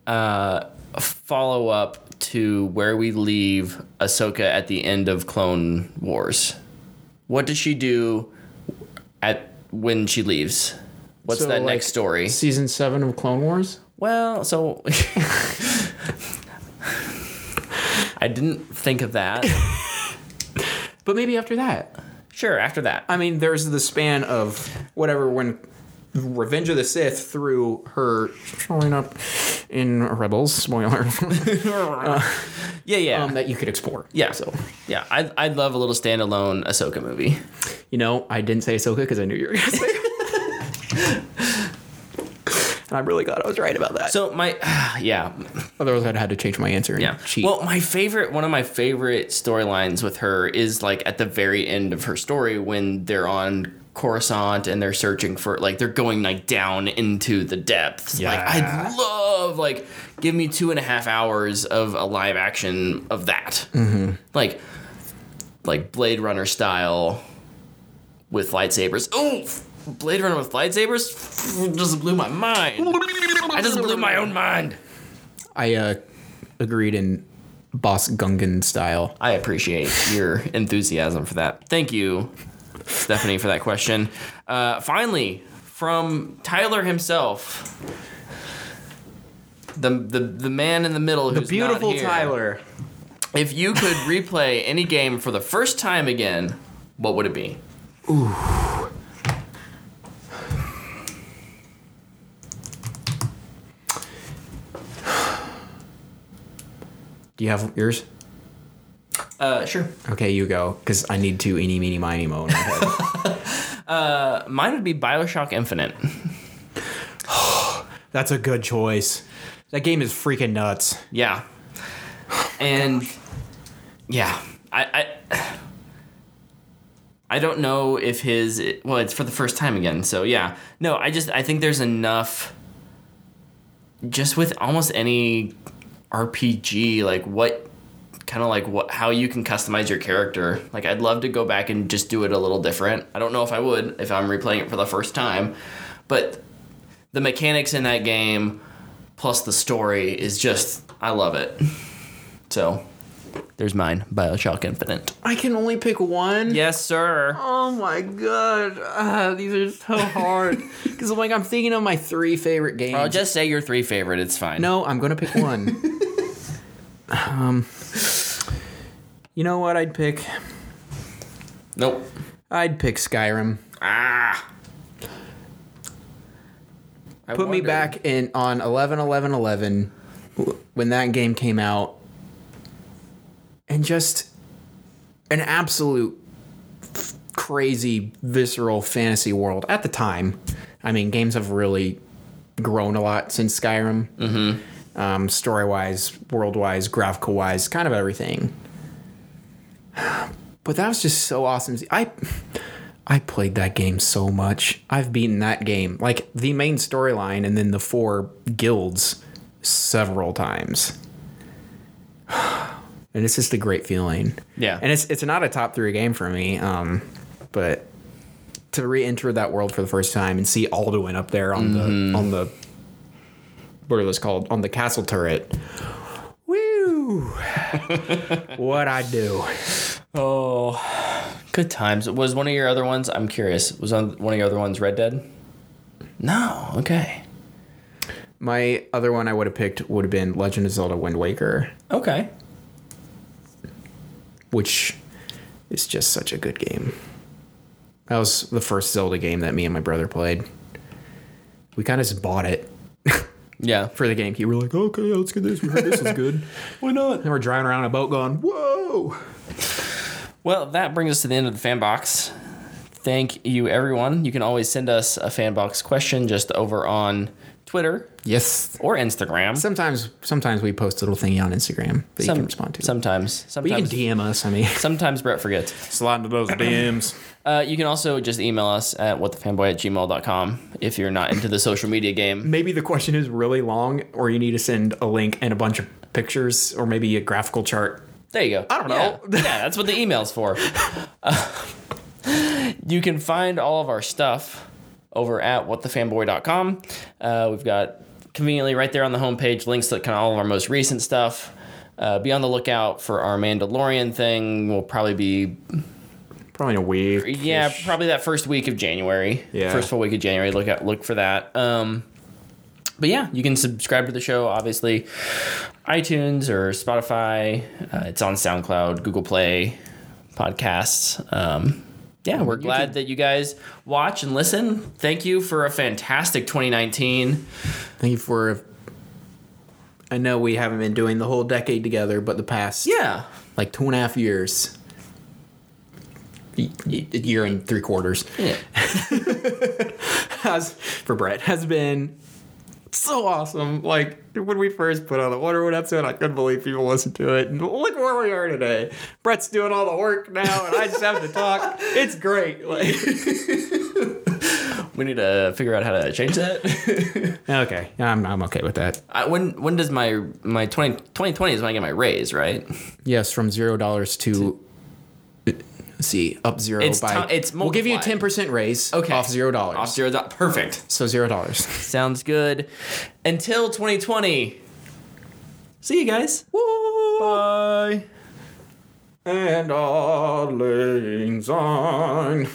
uh, follow up to where we leave Ahsoka at the end of Clone Wars. What does she do at when she leaves? What's So, that like, next story? Season seven of Clone Wars. Well, so I didn't think of that. But maybe after that. Sure, after that. I mean, there's the span of whatever when Revenge of the Sith through her showing up in Rebels, spoiler, Yeah, yeah. um, that you could explore. Yeah. So, Yeah, I'd, I'd love a little standalone Ahsoka movie. you know, I didn't say Ahsoka because I knew you were going to say it. and I'm really glad I was right about that. So my, yeah, Otherwise, I'd had to change my answer. Yeah. Cheat. Well, my favorite, one of my favorite storylines with her is like at the very end of her story when they're on Coruscant and they're searching for like they're going like down into the depths. Like Yeah. I'd love like give me two and a half hours of a live action of that. Mm-hmm. Like like Blade Runner style with lightsabers. Oh, Blade Runner with lightsabers just blew my mind. I just blew my own mind. I uh, agreed in Boss Gungan style. I appreciate your enthusiasm for that. Thank you, Stephanie, for that question. Uh, finally, from Tyler himself, the the the man in the middle, The beautiful not here. Tyler. If you could replay any game for the first time again, what would it be? Do you have yours? Uh, sure. Okay, you go, because I need to eeny, meeny, miny, mo. in my head. Mine would be Bioshock Infinite. That's a good choice. That game is freaking nuts. Yeah. And yeah, I, I I don't know if his well, it's for the first time again. So yeah. No, I just I think there's enough just with almost any RPG like what kind of like what how you can customize your character. Like I'd love to go back and just do it a little different. I don't know if I would if I'm replaying it for the first time, but the mechanics in that game plus the story is just I love it. So there's mine, Bioshock Infinite. I can only pick one. Yes, sir. Oh my god, ah, these are so hard. Because I'm like I'm thinking of my three favorite games. I'll just say your three favorite. It's fine. no, I'm gonna pick one. um, you know what I'd pick? Nope. I'd pick Skyrim. Ah. I Put me back in on 11 11 11 when that game came out and just an absolute crazy visceral fantasy world at the time i mean games have really grown a lot since skyrim mm-hmm. um, story-wise world-wise graphical-wise kind of everything but that was just so awesome i I played that game so much. I've beaten that game, like the main storyline and then the four guilds, several times. And it's just a great feeling. Yeah. And it's it's not a top three game for me. Um, but to re-enter that world for the first time and see Alduin up there on the on the what are those called on the castle turret. What I do? Oh, good times. Was one of your other ones? I'm curious. Was on one of your other ones Red Dead? No. Okay. My other one I would have picked would have been Legend of Zelda Wind Waker, Okay. which is just such a good game. That was the first Zelda game that me and my brother played. We kind of just bought it Yeah. for the GameCube. We're like, okay, let's get this. We heard this is good. Why not? And we're driving around in a boat going, whoa. Well, that brings us to the end of the fan box. Thank you, everyone. You can always send us a fan box question just over on Twitter Yes. or Instagram. Sometimes, sometimes we post a little thingy on Instagram that you can respond to. Sometimes. but you can Sometimes. DM us. I mean, Sometimes Brett forgets. Slide into those DMs. Uh, you can also just email us at whatthefanboy at gmail.com if you're not into the social media game. maybe the question is really long, or you need to send a link and a bunch of pictures, or maybe a graphical chart. There you go. I don't know. Yeah, Yeah, that's what the email's for. Uh, you can find all of our stuff over at whatthefanboy.com. Uh, we've got conveniently right there on the homepage links to kind of all of our most recent stuff. Uh, be on the lookout for our Mandalorian thing. We'll probably be Probably in a week. yeah, probably that first week of January. Yeah. First full week of January. Look at look for that. Um, but yeah, you can subscribe to the show. Obviously, iTunes or Spotify. Uh, it's on SoundCloud, Google Play, podcasts. Um, yeah, we're glad that you guys watch and listen. Thank you for a fantastic 2019. Thank you for. I know we haven't been doing the whole decade together, but the past Yeah, like two and a half years, y- y- a year and three quarters, yeah. has for Brett has been so awesome. Like when we first put on the Wonderwood episode, I couldn't believe people listened to it. And look where we are today. Brett's doing all the work now, and I just have to talk. It's great. Like We need to figure out how to change that. Okay, I'm, I'm okay with that. I, when when does my my 20, 2020 is when I get my raise, right? Yes, from zero dollars to. See, up zero It's by. ti- it's we'll give you a ten percent raise. Okay. off zero dollars. Off zero. do- Perfect. So zero dollars. Sounds good. Until 2020. See you guys. Bye. and all syne.